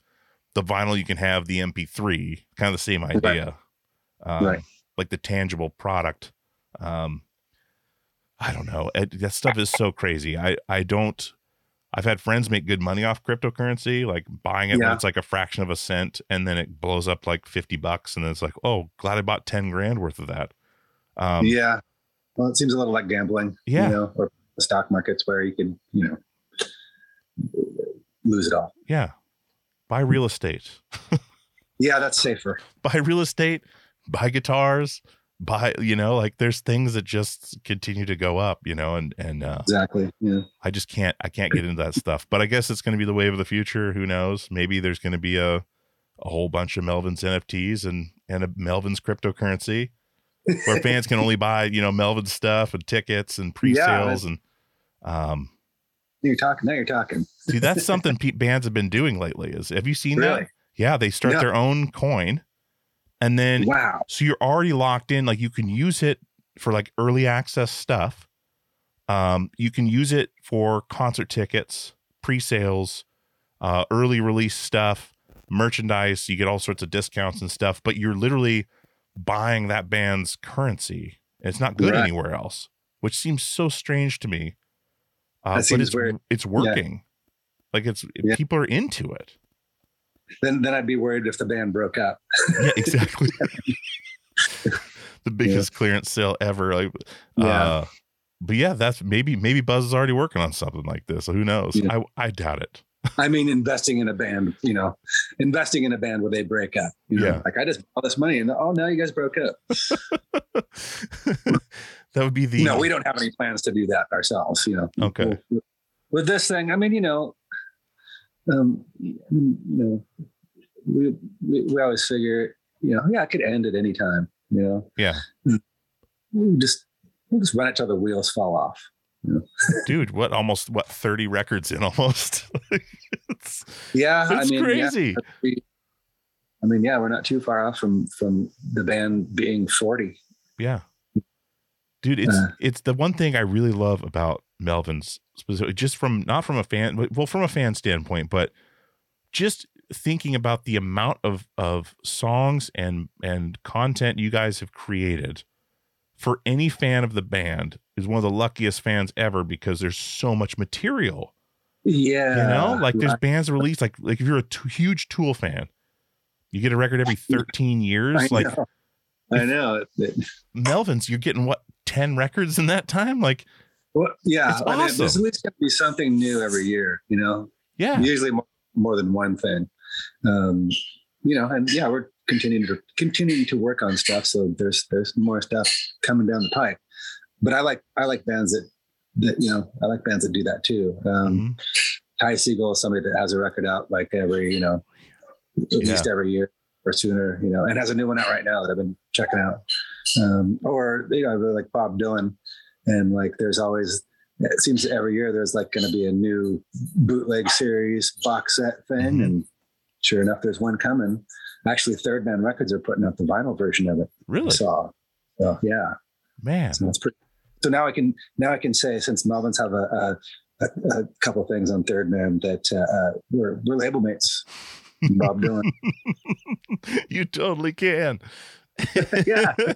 the vinyl, you can have the MP3, kind of the same idea. Um, Right. Like the tangible product. Um, I don't know. It, that stuff is so crazy. I I don't. I've had friends make good money off cryptocurrency, like buying it when it's like a fraction of a cent, and then it blows up like fifty bucks, and then it's like, oh, glad I bought ten grand worth of that. Um, yeah. Well, it seems a little like gambling. Yeah. You know, or the stock markets where you can, you know, lose it all. yeah. Buy real estate. Yeah, that's safer. buy real estate, buy guitars, buy you know, like there's things that just continue to go up, you know, and and uh, Exactly. Yeah. I just can't I can't get into that stuff. But I guess it's going to be the wave of the future. Who knows? Maybe there's going to be a a whole bunch of Melvin's NFTs and and a Melvin's cryptocurrency where fans can only buy you know Melvin stuff and tickets and pre-sales and um You're talking. Now you're talking. see that's something pe- bands have been doing lately. Is have you seen Really? that? Yeah, they start Yeah. their own coin and then Wow. so you're already locked in. Like you can use it for like early access stuff. Um, you can use it for concert tickets, pre-sales, uh, early release stuff, merchandise. You get all sorts of discounts and stuff, but you're literally buying that band's currency. It's not good Right. anywhere else, which seems so strange to me. Uh, but it's weird. it's working. Like it's Yeah. people are into it. Then then I'd be worried if the band broke up. yeah, exactly. the biggest clearance sale ever. Like, Yeah. uh, but yeah, that's maybe maybe Buzz is already working on something like this. Who knows? Yeah. I I doubt it. I mean, investing in a band, you know, investing in a band where they break up. You know? Yeah. Like I just all this money and oh, now you guys broke up. that would be the no, we don't have any plans to do that ourselves. You know. Okay. With, with this thing, I mean, you know, um, you know, we, we we always figure, you know, yeah, it could end at any time. You know, yeah, we just we'll just run it till the wheels fall off. dude. What almost what thirty records in almost? it's Yeah, it's I mean, crazy. we- I mean, yeah, we're not too far off from from the band being forty. Yeah. Dude, it's Uh. it's the one thing I really love about Melvin's specifically just from not from a fan well from a fan standpoint, but just thinking about the amount of of songs and and content you guys have created for any fan of the band is one of the luckiest fans ever because there's so much material. Yeah. You know, like there's bands released like like if you're a t- huge Tool fan, you get a record every 13 years. I like know. I know. Melvin's, you're getting what 10 records in that time? Like, well, yeah. Mean, There's at least going to be something new every year, you know, yeah, usually more, more than one thing. Um, you know, and yeah, we're continuing to continuing to work on stuff. So there's there's more stuff coming down the pipe. But I like I like bands that that you know I like bands that do that too. Um, Mhm. Ty Segall is somebody that has a record out like every you know at least every year or sooner, you know, and has a new one out right now that I've been checking out. Um, or you know, I really like Bob Dylan, and like there's always it seems every year there's like going to be a new bootleg series box set thing, Mhm. and sure enough, there's one coming. Actually, Third Man Records are putting out the vinyl version of it. I really, saw. So yeah, man. so that's pretty. So now I can now I can say since Melvins have a a, a, couple things on Third Man that uh, uh, we're we're label mates. Bob Dylan. you totally can. yeah.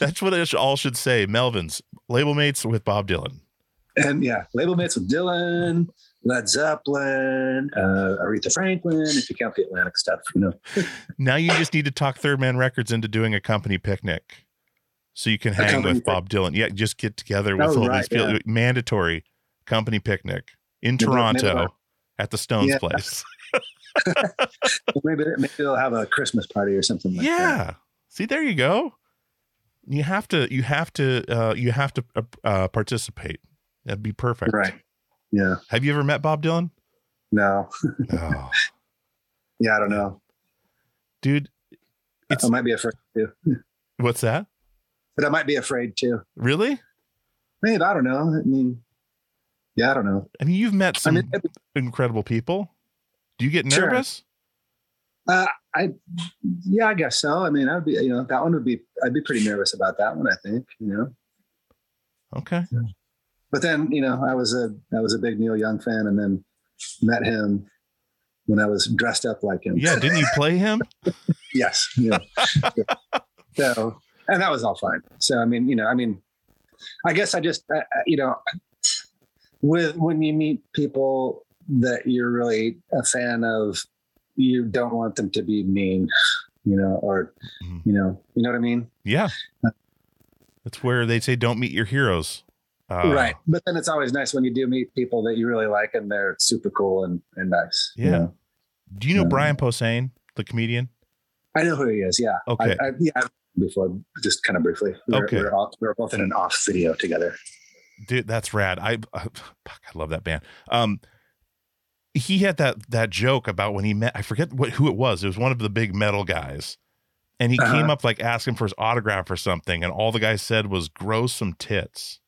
That's what it all should say. Melvin's label mates with Bob Dylan. and yeah, label mates with Dylan, Led Zeppelin, uh, Aretha Franklin, if you count the Atlantic stuff, you know. Now you just need to talk Third Man Records into doing a company picnic, so you can hang with Bob Dylan. Yeah, just get together with Oh, all right, these people. yeah. Mandatory company picnic in Toronto at the Stones Yeah. place. maybe maybe they'll have a Christmas party or something like that. yeah. See, there you go. You have to. You have to. Uh, you have to uh, uh, participate. That'd be perfect. Right. Yeah. Have you ever met Bob Dylan? No. Oh, Yeah, I don't know. dude. It's I might be afraid too. what's that? But I might be afraid too. Really? Maybe I don't know. I mean, yeah, I don't know. I mean, you've met I some mean, incredible people. Do you get Sure. nervous? uh, I, yeah, I guess so. I mean, I'd be, you know, that one would be, I'd be pretty nervous about that one. I think, you know. Okay. but then you know i was a i was a big neil young fan and then met him when i was dressed up like him Yeah. Didn't you play him? yes yeah so and that was all fine so i mean you know i mean i guess i just uh, you know with when you meet people that you're really a fan of you don't want them to be mean you know or Mhm. you know you know what i mean Yeah. That's where they say don't meet your heroes. Uh, right but then it's always nice when you do meet people that you really like and they're super cool and, and nice you Yeah. know? Do you know Yeah. Brian Posehn, the comedian? I know who he is. Yeah. Okay. I, I, yeah. Before, just kind of briefly. We were, Okay. We were, all, we were both in an off video together. Dude, that's rad. I, I fuck, I love that band. Um, he had that that joke about when he met. I forget what who it was. It was one of the big metal guys, and he Uh-huh. came up like asking for his autograph or something, and all the guy said was "grow some tits,"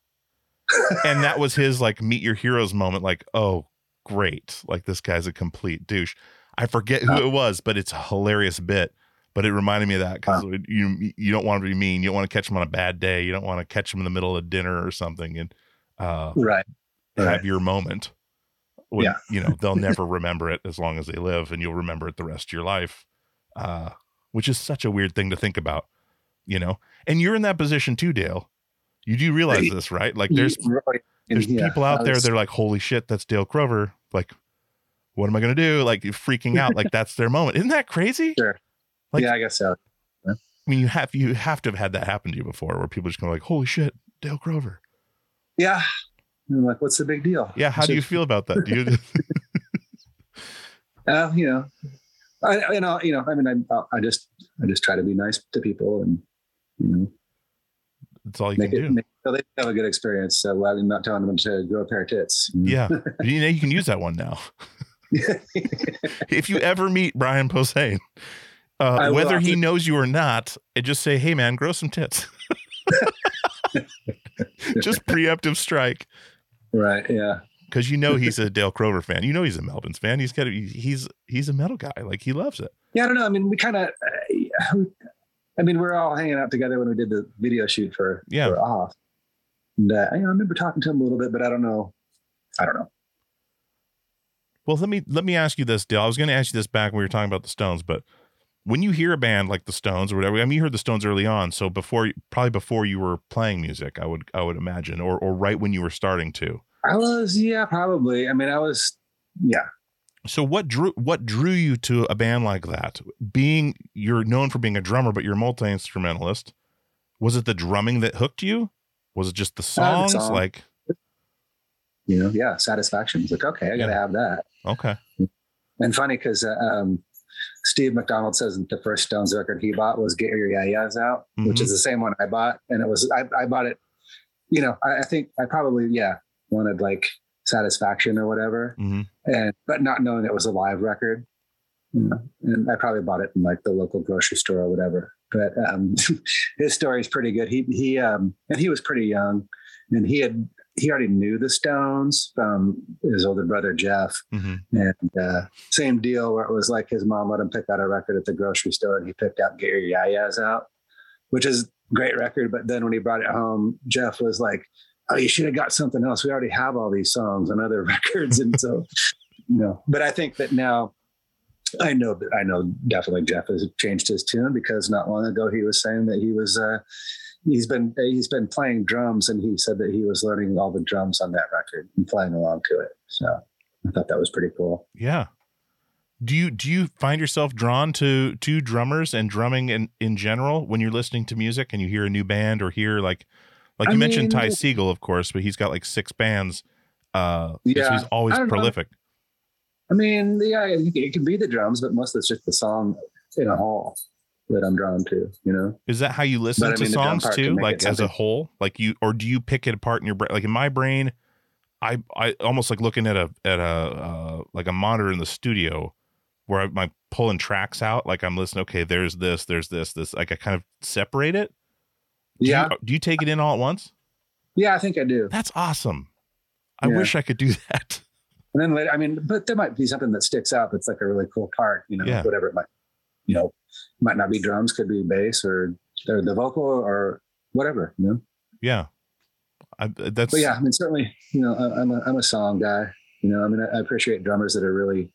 and that was his like meet your heroes moment. Like, oh, great! Like this guy's a complete douche. I forget who Uh. it was, but it's a hilarious bit. But it reminded me of that because you you don't want to be mean. You don't want to catch him on a bad day. You don't want to catch him in the middle of dinner or something and uh, Right. have Right. your moment. When, Yeah. you know they'll never remember it as long as they live, and you'll remember it the rest of your life. Uh, which is such a weird thing to think about, you know. And you're in that position too, Dale. You do realize this, right? Like there's. There's yeah, people out there was- that are like, holy shit, that's Dale Crover. Like, what am I gonna do? Like you're freaking out. like that's their moment. Isn't that crazy? Sure. like- yeah, I guess so. I mean, you have you have to have had that happen to you before, where people just go like, "Holy shit, Dale Crover." Yeah. And I'm like, what's the big deal? Yeah, how do you feel about that? Do you? Uh, you know, I, you know, you know, I mean, I, I just, I just try to be nice to people and, you know, That's all you make can it, do. make, so they have a good experience. So while I'm not telling them to grow a pair of tits. Yeah, you know, you can use that one now. if you ever meet Brian Posehn, uh, whether he knows you or not, and just say, "Hey, man, grow some tits." just preemptive strike right. Yeah. because you know he's a Dale Crover fan. You know he's a Melvins fan. He's got a, he's he's a metal guy. Like he loves it. Yeah, I don't know. I mean, we kind of, uh, I mean, we are all hanging out together when we did the video shoot for, Yeah. for off. And uh, I, I remember talking to him a little bit, but I don't know. I don't know. Well, let me let me ask you this, Dale. I was going to ask you this back when we were talking about the Stones, but when you hear a band like the Stones or whatever, I mean, you heard the Stones early on, so before, probably before you were playing music, I would, I would imagine, or, or right when you were starting to. I was, yeah, probably. I mean, I was, yeah. So what drew, what drew you to a band like that? Being you're known for being a drummer, but you're a multi instrumentalist. Was it the drumming that hooked you? Was it just the Uh, the songs? song. Like, You know, yeah, satisfaction. It's like, okay, I got to have that. okay, And funny because uh, um, Steve McDonald says that the first Stones record he bought was Get Your Ya-Ya's Out, which Mhm. is the same one I bought. And it was, I, I bought it, you know, I, I think I probably, yeah, wanted like satisfaction or whatever. Mhm. And, but not knowing it was a live record. You know, and I probably bought it in like the local grocery store or whatever. But um, his story is pretty good. He, he, um, and he was pretty young and he had, he already knew the Stones from his older brother, Jeff. hmm And uh, same deal where it was like his mom let him pick out a record at the grocery store and he picked out Get Your Ya-Ya's Out, which is a great record. But then when he brought it home, Jeff was like, Oh, you should have got something else. We already have all these songs on other records. And so, you know, but I think that now I know that I know definitely Jeff has changed his tune because not long ago he was saying that he was, uh, he's been he's been playing drums and he said that he was learning all the drums on that record and playing along to it. So I thought that was pretty cool. yeah. Do you do you find yourself drawn to to drummers and drumming in in general when you're listening to music and you hear a new band or hear like like I you mentioned Ty mean- Segall, of course, but he's got like six bands. Uh, yeah, Yeah. he's always I don't know. prolific. I mean, yeah, it, it can be the drums, but most of it's just the song in a hall that I'm drawn to. You know, Is that how you listen But I to mean, songs too, like as a whole? Like you, or do you pick it apart in your brain? Like in my brain, I I almost like looking at a at a uh, like a monitor in the studio where I'm like pulling tracks out. Like I'm listening. Okay, there's this, there's this, this. Like I kind of separate it. Do yeah, You, do you take it in all at once? yeah, I think I do. That's awesome. I Yeah. wish I could do that. And then later, I mean, but there might be something that sticks out that's like a really cool part. You know, Yeah. whatever it might, you know, might not be drums, could be bass or or the vocal or whatever. You know, Yeah. I, that's but yeah, I mean, certainly, you know, I, I'm a I'm a song guy. You know, I mean, I, I appreciate drummers that are really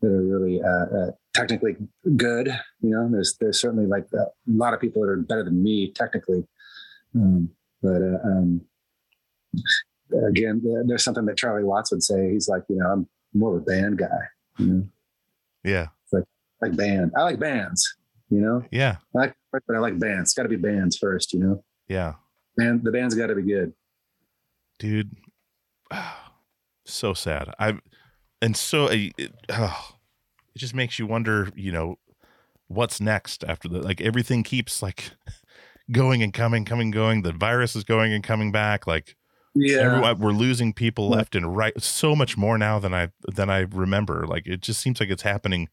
that are really uh, uh, technically good. You know, there's there's certainly like uh, a lot of people that are better than me technically, um, but uh, um, again, uh, there's something that Charlie Watts would say. He's like, you know, I'm more of a band guy. You know, yeah, like band. I like bands. You know, yeah, I like, but I like bands. It's got to be bands first. You know, yeah, and the band's got to be good. dude. So sad. I'm, and so uh, it, oh, it just makes you wonder. You know, what's next after the like everything keeps like going and coming, coming, going. The virus is going and coming back. Like Yeah, everyone, we're losing people left and right. So much more now than I than I remember. Like it just seems like it's happening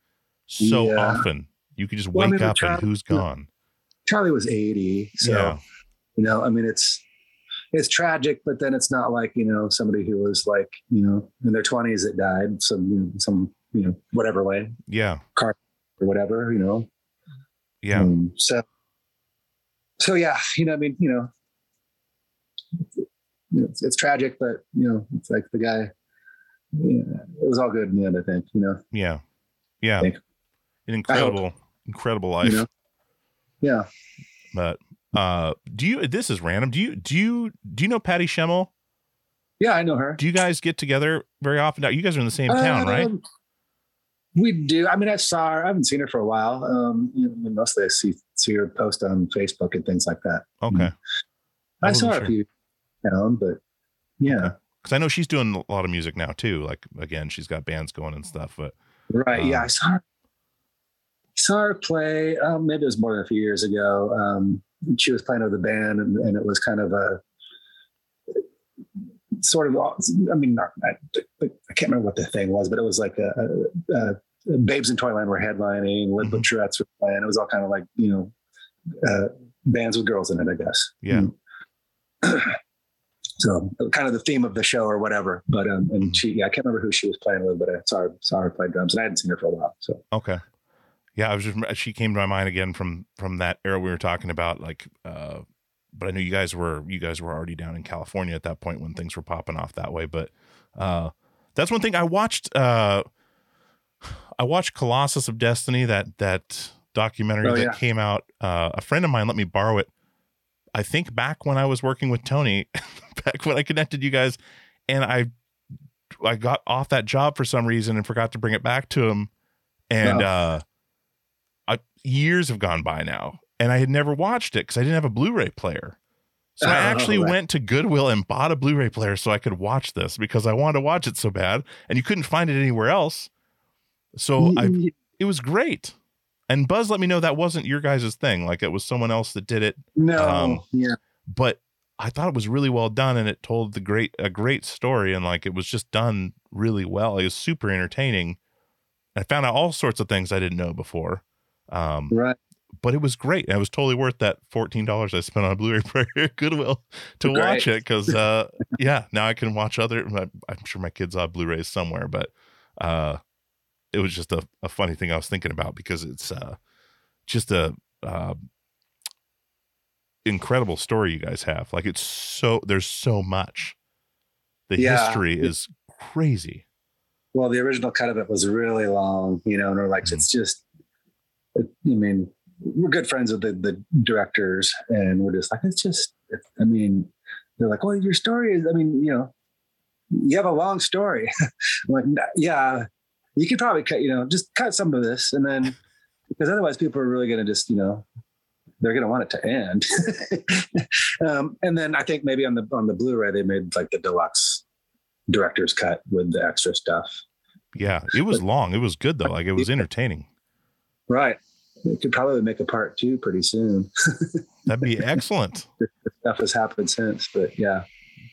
so Yeah. often. You could just Well, I wake mean, up and who's gone. Charlie was 80, so yeah, you know, I mean, it's it's tragic, but then it's not like you know somebody who was like you know in their 20s that died some you know, some you know whatever way yeah, Car or whatever you know. yeah. Um, so so yeah, you know, I mean, you know, you know, it's, it's tragic, but you know, it's like the guy. Yeah, it was all good in the end, I think. You know, Yeah. Yeah. Think. An incredible, incredible life. you know, yeah. But uh do you this is random. Do you do you do you know Patty Schemel? Yeah, I know her. Do you guys get together very often? Now you guys are in the same town, right? Um, We do. I mean, I saw her. I haven't seen her for a while. Um, you know, mostly I see see her post on Facebook and things like that. Okay. I, I saw her sure. a few down, but yeah, Because I know she's doing a lot of music now too. Like again, she's got bands going and stuff. But right. yeah, Um, I saw her. Saw her play. Um, maybe it was more than a few years ago. Um, she was playing with a band, and, and it was kind of a sort of. I mean, not, I, I can't remember what the thing was, but it was like a, a, a Babes in Toyland were headlining. Le Mhm. Butcherettes were playing. It was all kind of like you know uh, bands with girls in it, I guess. yeah. Mm. So kind of the theme of the show or whatever. But um, and she, yeah, I can't remember who she was playing with, but I saw her, saw her play drums, and I hadn't seen her for a while. So Okay. Yeah, I was just she came to my mind again from from that era we were talking about. Like, uh, but I knew you guys were you guys were already down in California at that point when things were popping off that way. But uh, that's one thing I watched. Uh, I watched Colossus of Destiny that that documentary Oh, that yeah. came out. Uh, a friend of mine let me borrow it. I think back when I was working with Tony, back when I connected you guys, and I I got off that job for some reason and forgot to bring it back to him, and Oh. Uh, years have gone by now, and I had never watched it because I didn't have a Blu-ray player. So I Oh, actually right. went to Goodwill and bought a Blu-ray player so I could watch this because I wanted to watch it so bad, and you couldn't find it anywhere else. So I it was great. And Buzz let me know that wasn't your guys' thing. Like it was someone else that did it. no, um, yeah, But I thought it was really well done and it told the great a great story and like it was just done really well. It was super entertaining. I found out all sorts of things I didn't know before. Um, right. but it was great. And it was totally worth that fourteen dollars I spent on a Blu-ray player at Goodwill to watch it because uh, yeah, now I can watch other. I'm sure my kids have Blu-rays somewhere, but uh, it was just a, a funny thing I was thinking about because it's uh, just a uh, incredible story you guys have. Like it's so there's so much. The Yeah. history is crazy. Well, the original cut of it was really long, you know, and we're like, Mhm. it's just, I mean, we're good friends with the, the directors, and we're just like, it's just, I mean, they're like, well, your story is, I mean, you know, you have a long story. I'm like, yeah, you could probably cut, you know, just cut some of this, and then because otherwise people are really going to just, you know, they're going to want it to end. um, and then I think maybe on the on the Blu-ray they made like the deluxe director's cut with the extra stuff. Yeah, it was long. It was good though. Like it was entertaining. Right. It could probably make a part two pretty soon. That'd be excellent. Stuff has happened since, but yeah.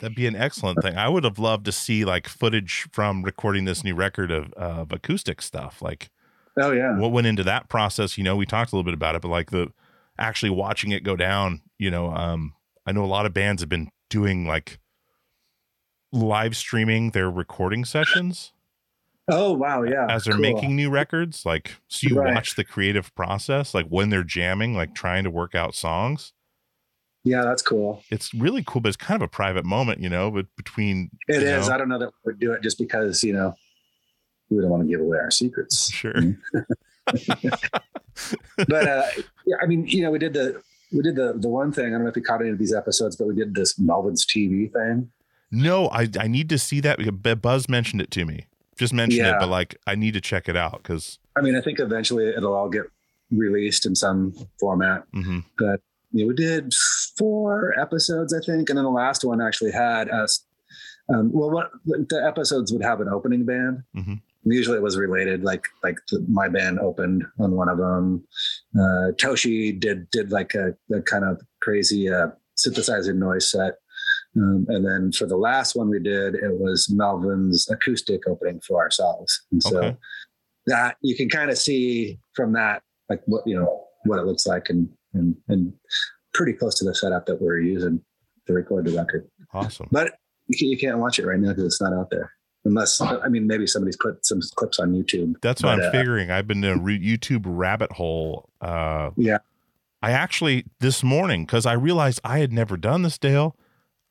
That'd be an excellent thing. I would have loved to see like footage from recording this new record of of acoustic stuff. Like Oh yeah. what went into that process. You know, we talked a little bit about it, but like the actually watching it go down. You know, um, I know a lot of bands have been doing like live streaming their recording sessions Oh wow, yeah. as they're Cool. making new records. Like, so you Right. watch the creative process, like when they're jamming, like trying to work out songs. Yeah, that's cool. It's really cool, but it's kind of a private moment, you know, but between it is, know? I don't know that we would do it just because, you know, we don't want to give away our secrets. Sure. but uh yeah, I mean, you know, we did the we did the the one thing. I don't know if you caught any of these episodes, but we did this Melvin's TV thing. No, I I need to see that because Buzz mentioned it to me. Just mentioned it, but like I need to check it out because I mean, I think eventually it'll all get released in some format. mhm. But yeah, we did four episodes, I think, and then the last one actually had us. Um, well, what the episodes would have an opening band. Mhm. Usually, it was related. Like like the, my band opened on one of them. Uh, Toshi did did like a, a kind of crazy uh, synthesizer noise set. Um, and then for the last one we did, it was Melvin's acoustic opening for ourselves. And so Okay. that you can kind of see from that, like what you know what it looks like, and and and pretty close to the setup that we're using to record the record. awesome. But you can't, you can't watch it right now because it's not out there. Unless I mean, maybe somebody's put some clips on YouTube. That's what But, I'm uh, figuring. I've been in a re- YouTube rabbit hole. Uh, Yeah. I actually this morning because I realized I had never done this, Dale.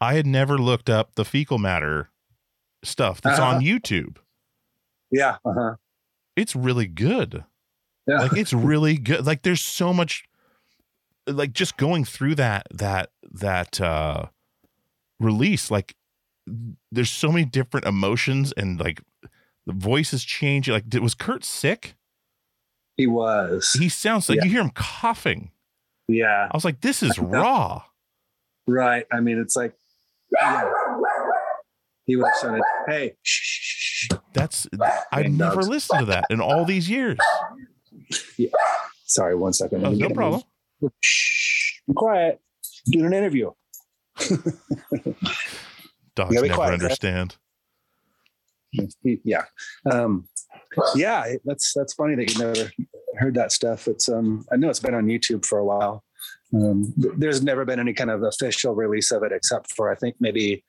I had never looked up the fecal matter stuff that's Uh-huh. on YouTube. Yeah. Uh huh. It's really good. Yeah. Like it's really good. Like there's so much. Like just going through that that that uh release, like there's so many different emotions and like the voices change. Like, did, was Kurt sick? he was. He sounds like Yeah. you hear him coughing. yeah. I was like, this is raw. Right. I mean, it's like. Yeah. He would have said, "Hey, shh, shh, shh." That's I've never dogs. listened to that in all these years. sorry, one second. Oh, no problem. Shh, be quiet. Doing an interview. Dogs never quiet, understand. yeah um yeah that's that's funny that you never heard that stuff it's um i know it's been on youtube for a while um there's never been any kind of official release of it except for i think maybe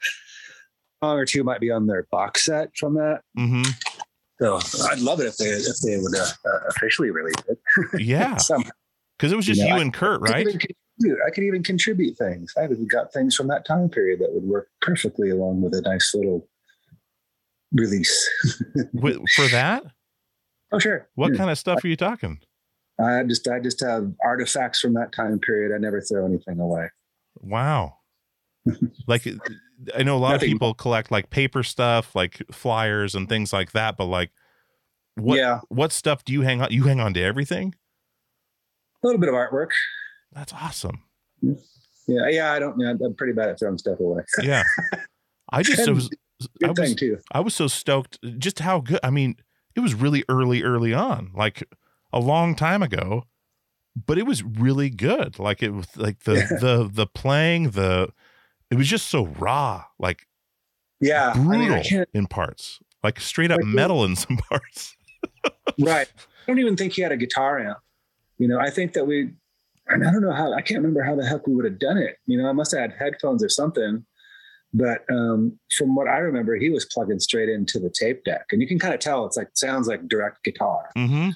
song or two might be on their box set from that hmm so i'd love it if they if they would uh, uh, officially release it Yeah, because it was just You know, you and Kurt, I could right? even. I could even contribute things. Even got things from that time period that would work perfectly along with a nice little release. Wi- For that, oh, sure. what Here. kind of stuff are you talking? I just I just have artifacts from that time period. I never throw anything away. Wow. like I know a lot Nothing- of people collect like paper stuff, like flyers and things like that, but like what Yeah. what stuff do you hang on you hang on to everything? A little bit of artwork. That's awesome. Yeah, yeah. I don't. Yeah, I'm pretty bad at throwing stuff away. Yeah. I just was I was thing too. I was so stoked just how good I mean, it was really early, early on, like a long time ago, but it was really good. Like it was like the Yeah. the the playing, the it was just so raw, like Yeah, I brutal mean, I in parts, like straight up Like, metal in some parts. Right. I don't even think he had a guitar amp. You know, I think that we. And I don't know how. I can't remember how the heck we would have done it. You know, I must have had headphones or something. But um, from what I remember, he was plugging straight into the tape deck, and you can kind of tell it's like sounds like direct guitar. Mm-hmm.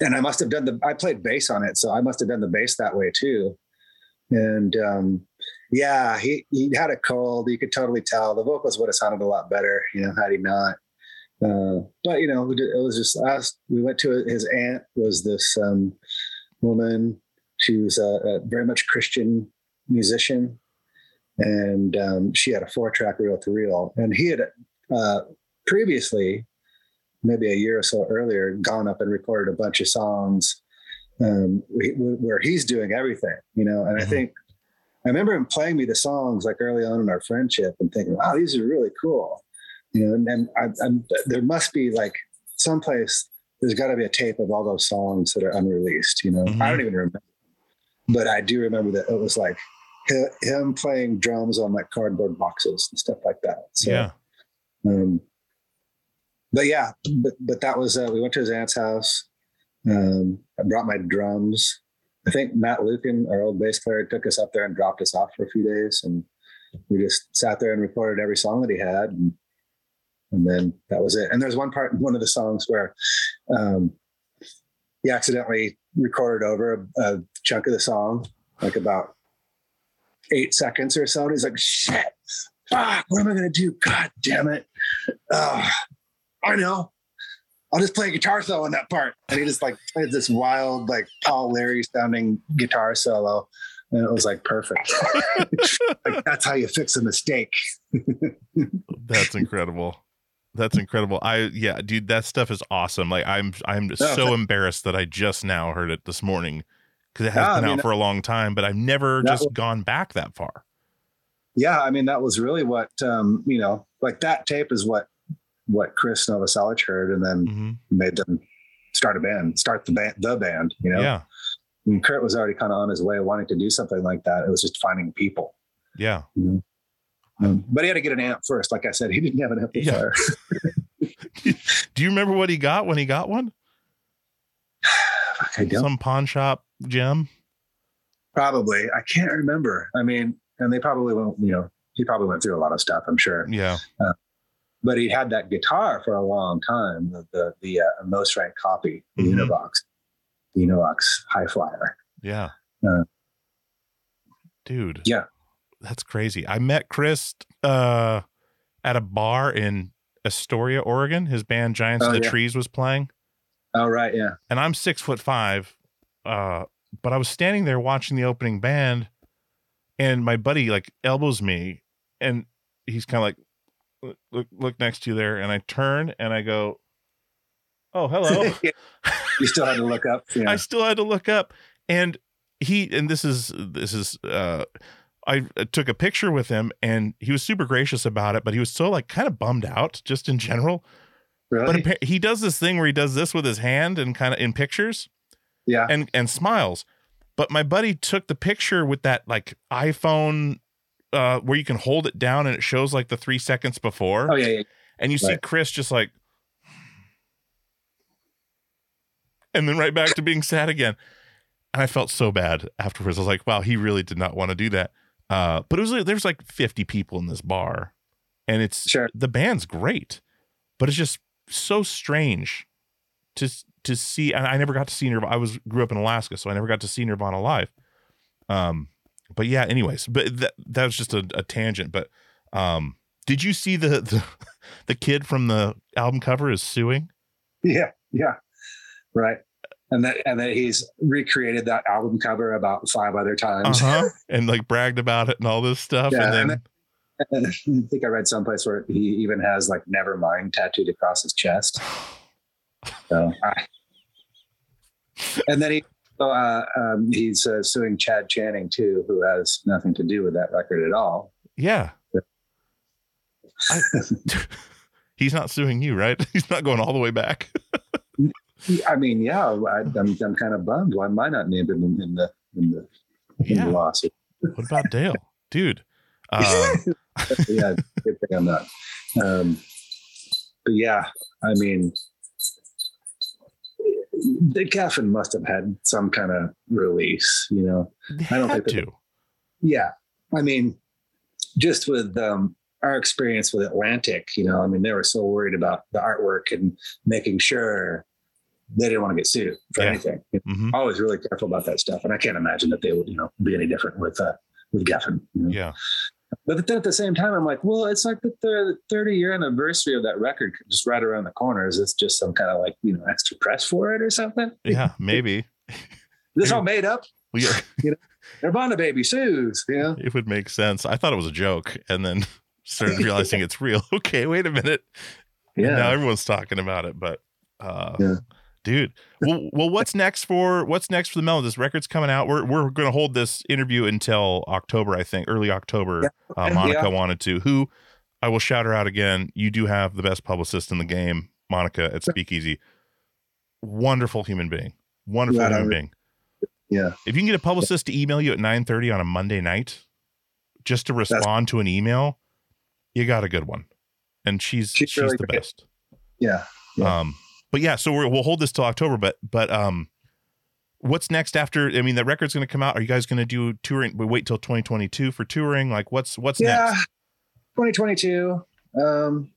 And I must have done the I played bass on it, so I must have done the bass that way too. And um, yeah, he he had a cold. You could totally tell the vocals would have sounded a lot better, you know, had he not. Uh, but you know, it was just us. We went to his aunt was this um, woman. She was a, a very much Christian musician, and um, she had a four track reel to reel. And he had uh, previously maybe a year or so earlier gone up and recorded a bunch of songs um, wh- wh- where he's doing everything, you know. And I Mhm. think I remember him playing me the songs like early on in our friendship and thinking, wow, these are really cool, you know. And, and I, I'm, there must be like someplace there's got to be a tape of all those songs that are unreleased, you know. Mhm. I don't even remember, but I do remember that it was like him playing drums on like cardboard boxes and stuff like that. So, yeah. um, but yeah, but but that was uh, we went to his aunt's house. Um, I brought my drums. I think Matt Lukin, our old bass player, took us up there and dropped us off for a few days, and we just sat there and recorded every song that he had, and and then that was it. And there's one part one of the songs where um, he accidentally recorded over a, a chunk of the song, like about eight seconds or so. And he's like, "Shit, fuck, what am I gonna do? God damn it!" I know. I'll just play a guitar solo in that part. And he just like played this wild, like Paul Leary sounding guitar solo. And it was like perfect. like that's how you fix a mistake. That's incredible. That's incredible. I yeah, dude, that stuff is awesome. Like I'm I'm so thank- embarrassed that I just now heard it this morning because it has Yeah, I been mean, out for a long time, but I've never just was- gone back that far. Yeah, I mean that was really what um, you know, like that tape is what what Krist Novoselic heard and then hmm made them start a band, start the band the band, you know. Yeah, And Kurt was already kind of on his way wanting to do something like that. It was just finding people. yeah. Um, but he had to get an amp first. Like I said, he didn't have an amplifier. Do you remember what he got when he got one? Some pawn shop gem. Probably. I can't remember. I mean, and they probably won't, you know, he probably went through a lot of stuff, I'm sure. Yeah, But he had that guitar for a long time, the the, the uh, Mosrite copy, the Mhm. Univox, the Univox Hi-Flier. yeah. Uh, Dude. Yeah. That's crazy. I met Chris uh at a bar in Astoria, Oregon. His band Giants Oh, of the yeah. Trees was playing. Oh, right. Yeah. and I'm six foot five. Uh, but I was standing there watching the opening band, and my buddy like elbows me, and he's kind of like, "Look- "Look, next to you there." And I turn and I go, "Oh, hello." You still had to look up. Yeah. I still had to look up, and he and this is this is uh, I took a picture with him, and he was super gracious about it, but he was so like kind of bummed out just in general. But really? appa- he does this thing where he does this with his hand and kind of in pictures yeah. and and smiles. But my buddy took the picture with that like iPhone uh where you can hold it down and it shows like the 3 seconds before Oh, yeah. yeah. and you see. Chris just like and then right back to being sad again. And I felt so bad afterwards. I was like, wow, he really did not want to do that. Uh but it was like there's like 50 people in this bar and it's Sure. the band's great, but it's just so strange to to see. And I never got to see Nirvana. I was grew up in Alaska, so I never got to see Nirvana live. Um, but yeah. Anyways, but that that was just a, a tangent. But um, did you see the the the kid from the album cover is suing? Yeah. Yeah. Right. and that and that he's recreated that album cover about five other times Uh times. huh. and like bragged about it and all this stuff. Yeah, and then, and And I think I read someplace where he even has like "Nevermind" tattooed across his chest. So, I, and then he, uh, um, he's uh, suing Chad Channing too, who has nothing to do with that record at all. yeah. I, he's not suing you, right? He's not going all the way back. I mean, yeah, I, I'm, I'm kind of bummed. Why am I not named in, in the in the, in Yeah. the lawsuit? What about Dale, dude? Um, yeah, good thing I'm not. Um, but yeah, I mean, the Geffen must have had some kind of release, you know. they I don't think that- to. Yeah, I mean, just with um, our experience with Atlantic, you know, I mean, they were so worried about the artwork and making sure they didn't want to get sued for Yeah. anything. Mhm. Always really careful about that stuff, and I can't imagine that they would, you know, be any different with uh, with Geffen. You know? Yeah. But then at the same time, I'm like, well, it's like the thir- 30 year anniversary of that record just right around the corner. Is this just some kind of like, you know, extra press for it or something? Yeah. Maybe. This all made up. We, Nirvana baby you know? it would make sense. I thought it was a joke and then started realizing it's real. Okay, wait a minute. And Yeah. Now everyone's talking about it, but uh Yeah. Dude. Well well what's next for what's next for the Melon? This record's coming out. We're we're gonna hold this interview until October, I think, early October. Uh, Monica yeah. wanted to. Who I will shout her out again. You do have the best publicist in the game, Monica at Speakeasy. Wonderful human being. Wonderful Right human being. Yeah. If you can get a publicist to email you at 9:30 on a Monday night just to respond to an email, you got a good one. And she's She's she's, really the great. best. Yeah. Yeah. Um but yeah, so we're, we'll hold this till October, but but um what's next after I mean the record's going to come out. Are you guys going to do touring we wait till 2022 for touring? Like what's what's next? Yeah. next? 2022. Um,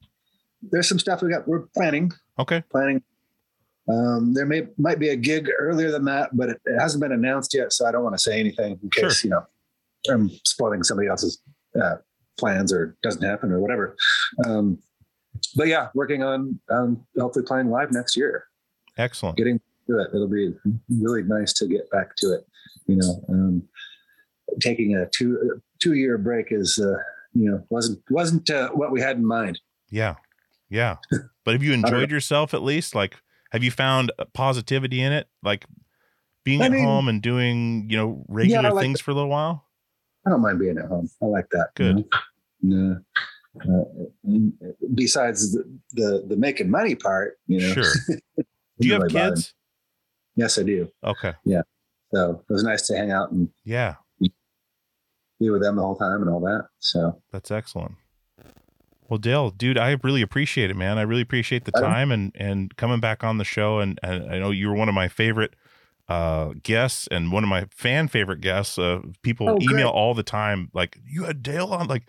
there's some stuff we got, we're planning, Okay. planning. Um, there may, might be a gig earlier than that, but it, it hasn't been announced yet. So I don't want to say anything in case, Sure. you know, I'm spoiling somebody else's uh, plans or doesn't happen or whatever. Um, but yeah, working on um, hopefully playing live next year. Excellent. Getting to it, it'll be really nice to get back to it. You know, um, taking a two two year break is uh, you know wasn't wasn't uh, what we had in mind. Yeah. Yeah. But have you enjoyed yourself at least? Like have you found positivity in it? Like being I at mean- home and doing, you know, regular like things for a little while? I don't mind being at home. I like that. you Good. know? No. Uh, besides the, the the making money part, you know. Sure. Do you have really me. kids? Yes, I do. Okay. Yeah. So it was nice to hang out and Yeah. be with them the whole time and all that. So That's excellent. Well, Dale, dude, I really appreciate it, man. I really appreciate the time and and coming back on the show. And, and I know you were one of my favorite uh guests and one of my fan favorite guests. Uh, people Oh, email all the time, like you had Dale on, like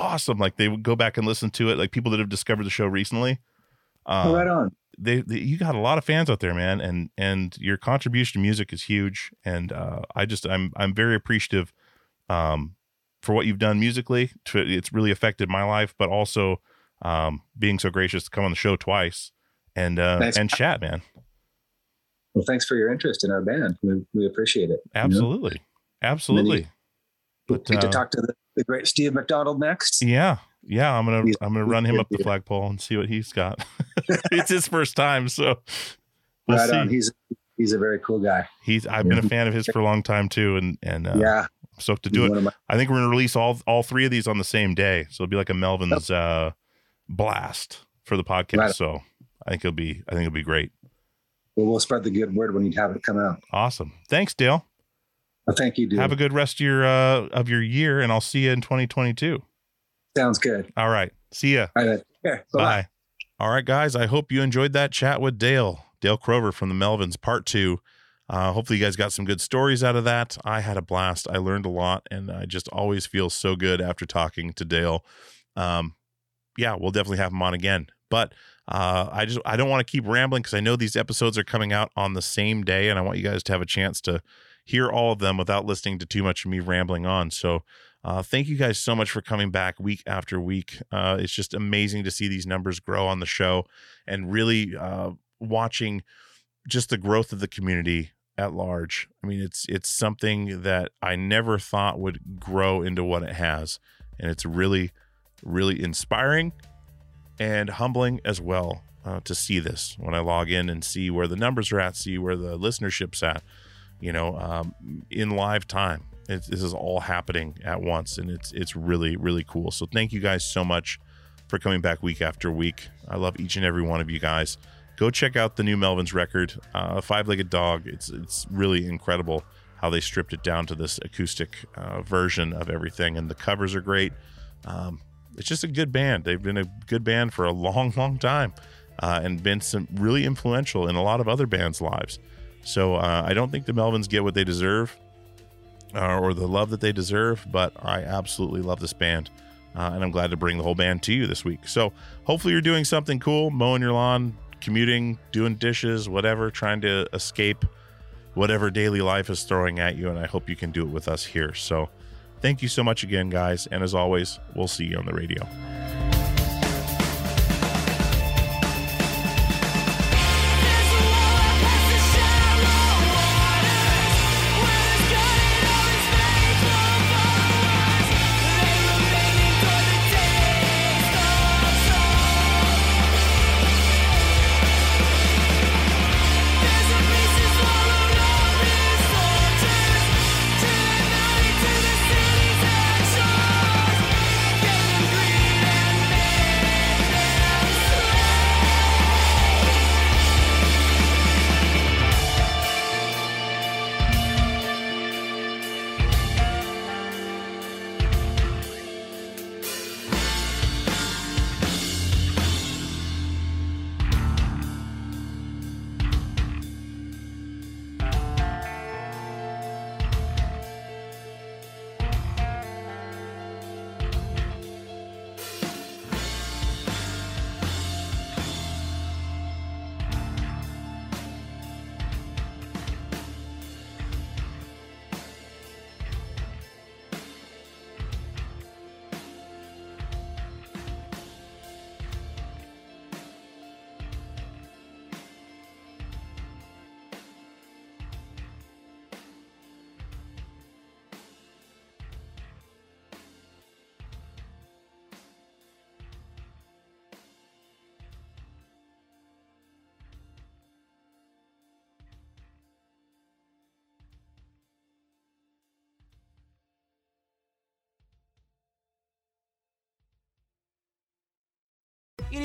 awesome. Like they would go back and listen to it. Like people that have discovered the show recently. Uh, oh, right on. they, they you got a lot of fans out there, man, and and your contribution to music is huge, and uh, I just I'm I'm very appreciative um, for what you've done musically. To, it's really affected my life, but also um, being so gracious to come on the show twice and uh, Thanks. and chat, man. Well, thanks for your interest in our band. We, we appreciate it. you know? Absolutely, absolutely. But get to uh, talk to the, the great Steve McDonald next. yeah, yeah, I'm gonna He's- I'm gonna run him up the flagpole and see what he's got. it's his first time, so we'll right see. on. He's he's a very cool guy. He's I've been a fan of his for a long time too, and and uh, yeah, I'm stoked to he's do it. my- I think we're gonna release all all three of these on the same day, so it'll be like a Melvin's uh, blast for the podcast. Right. So I think it'll be I think it'll be great. well, we'll spread the good word when you have it come out. Awesome. Thanks, Dale. Well, thank you, dude. Have a good rest of your uh, of your year, and I'll see you in 2022. Sounds good. All right. See ya. All right. Bye-bye. Bye. All right, guys. I hope you enjoyed that chat with Dale, Dale Crover from the Melvins, part two. Uh, hopefully, you guys got some good stories out of that. I had a blast. I learned a lot, and I just always feel so good after talking to Dale. Um, yeah, we'll definitely have him on again. But uh, I just I don't want to keep rambling because I know these episodes are coming out on the same day, and I want you guys to have a chance to hear all of them without listening to too much of me rambling on. So uh, thank you guys so much for coming back week after week. Uh, it's just amazing to see these numbers grow on the show and really uh, watching just the growth of the community at large. I mean, it's it's something that I never thought would grow into what it has, and it's really, really inspiring and humbling as well uh, to see this when I log in and see where the numbers are at, see where the listenership's at, you know, um, in live time. It's, this is all happening at once, and it's it's really really cool. So thank you guys so much for coming back week after week. I love each and every one of you guys. Go check out the new Melvin's record, uh, Five Legged Dog. It's it's really incredible how they stripped it down to this acoustic uh, version of everything, and the covers are great. Um, it's just a good band. They've been a good band for a long, long time, uh, and been some really influential in a lot of other bands' lives. So uh, I don't think the Melvins get what they deserve uh, or the love that they deserve, but I absolutely love this band. Uh, and I'm glad to bring the whole band to you this week. So hopefully you're doing something cool, mowing your lawn, commuting, doing dishes, whatever, trying to escape whatever daily life is throwing at you. And I hope you can do it with us here. So thank you so much again, guys. And as always, we'll see you on the radio.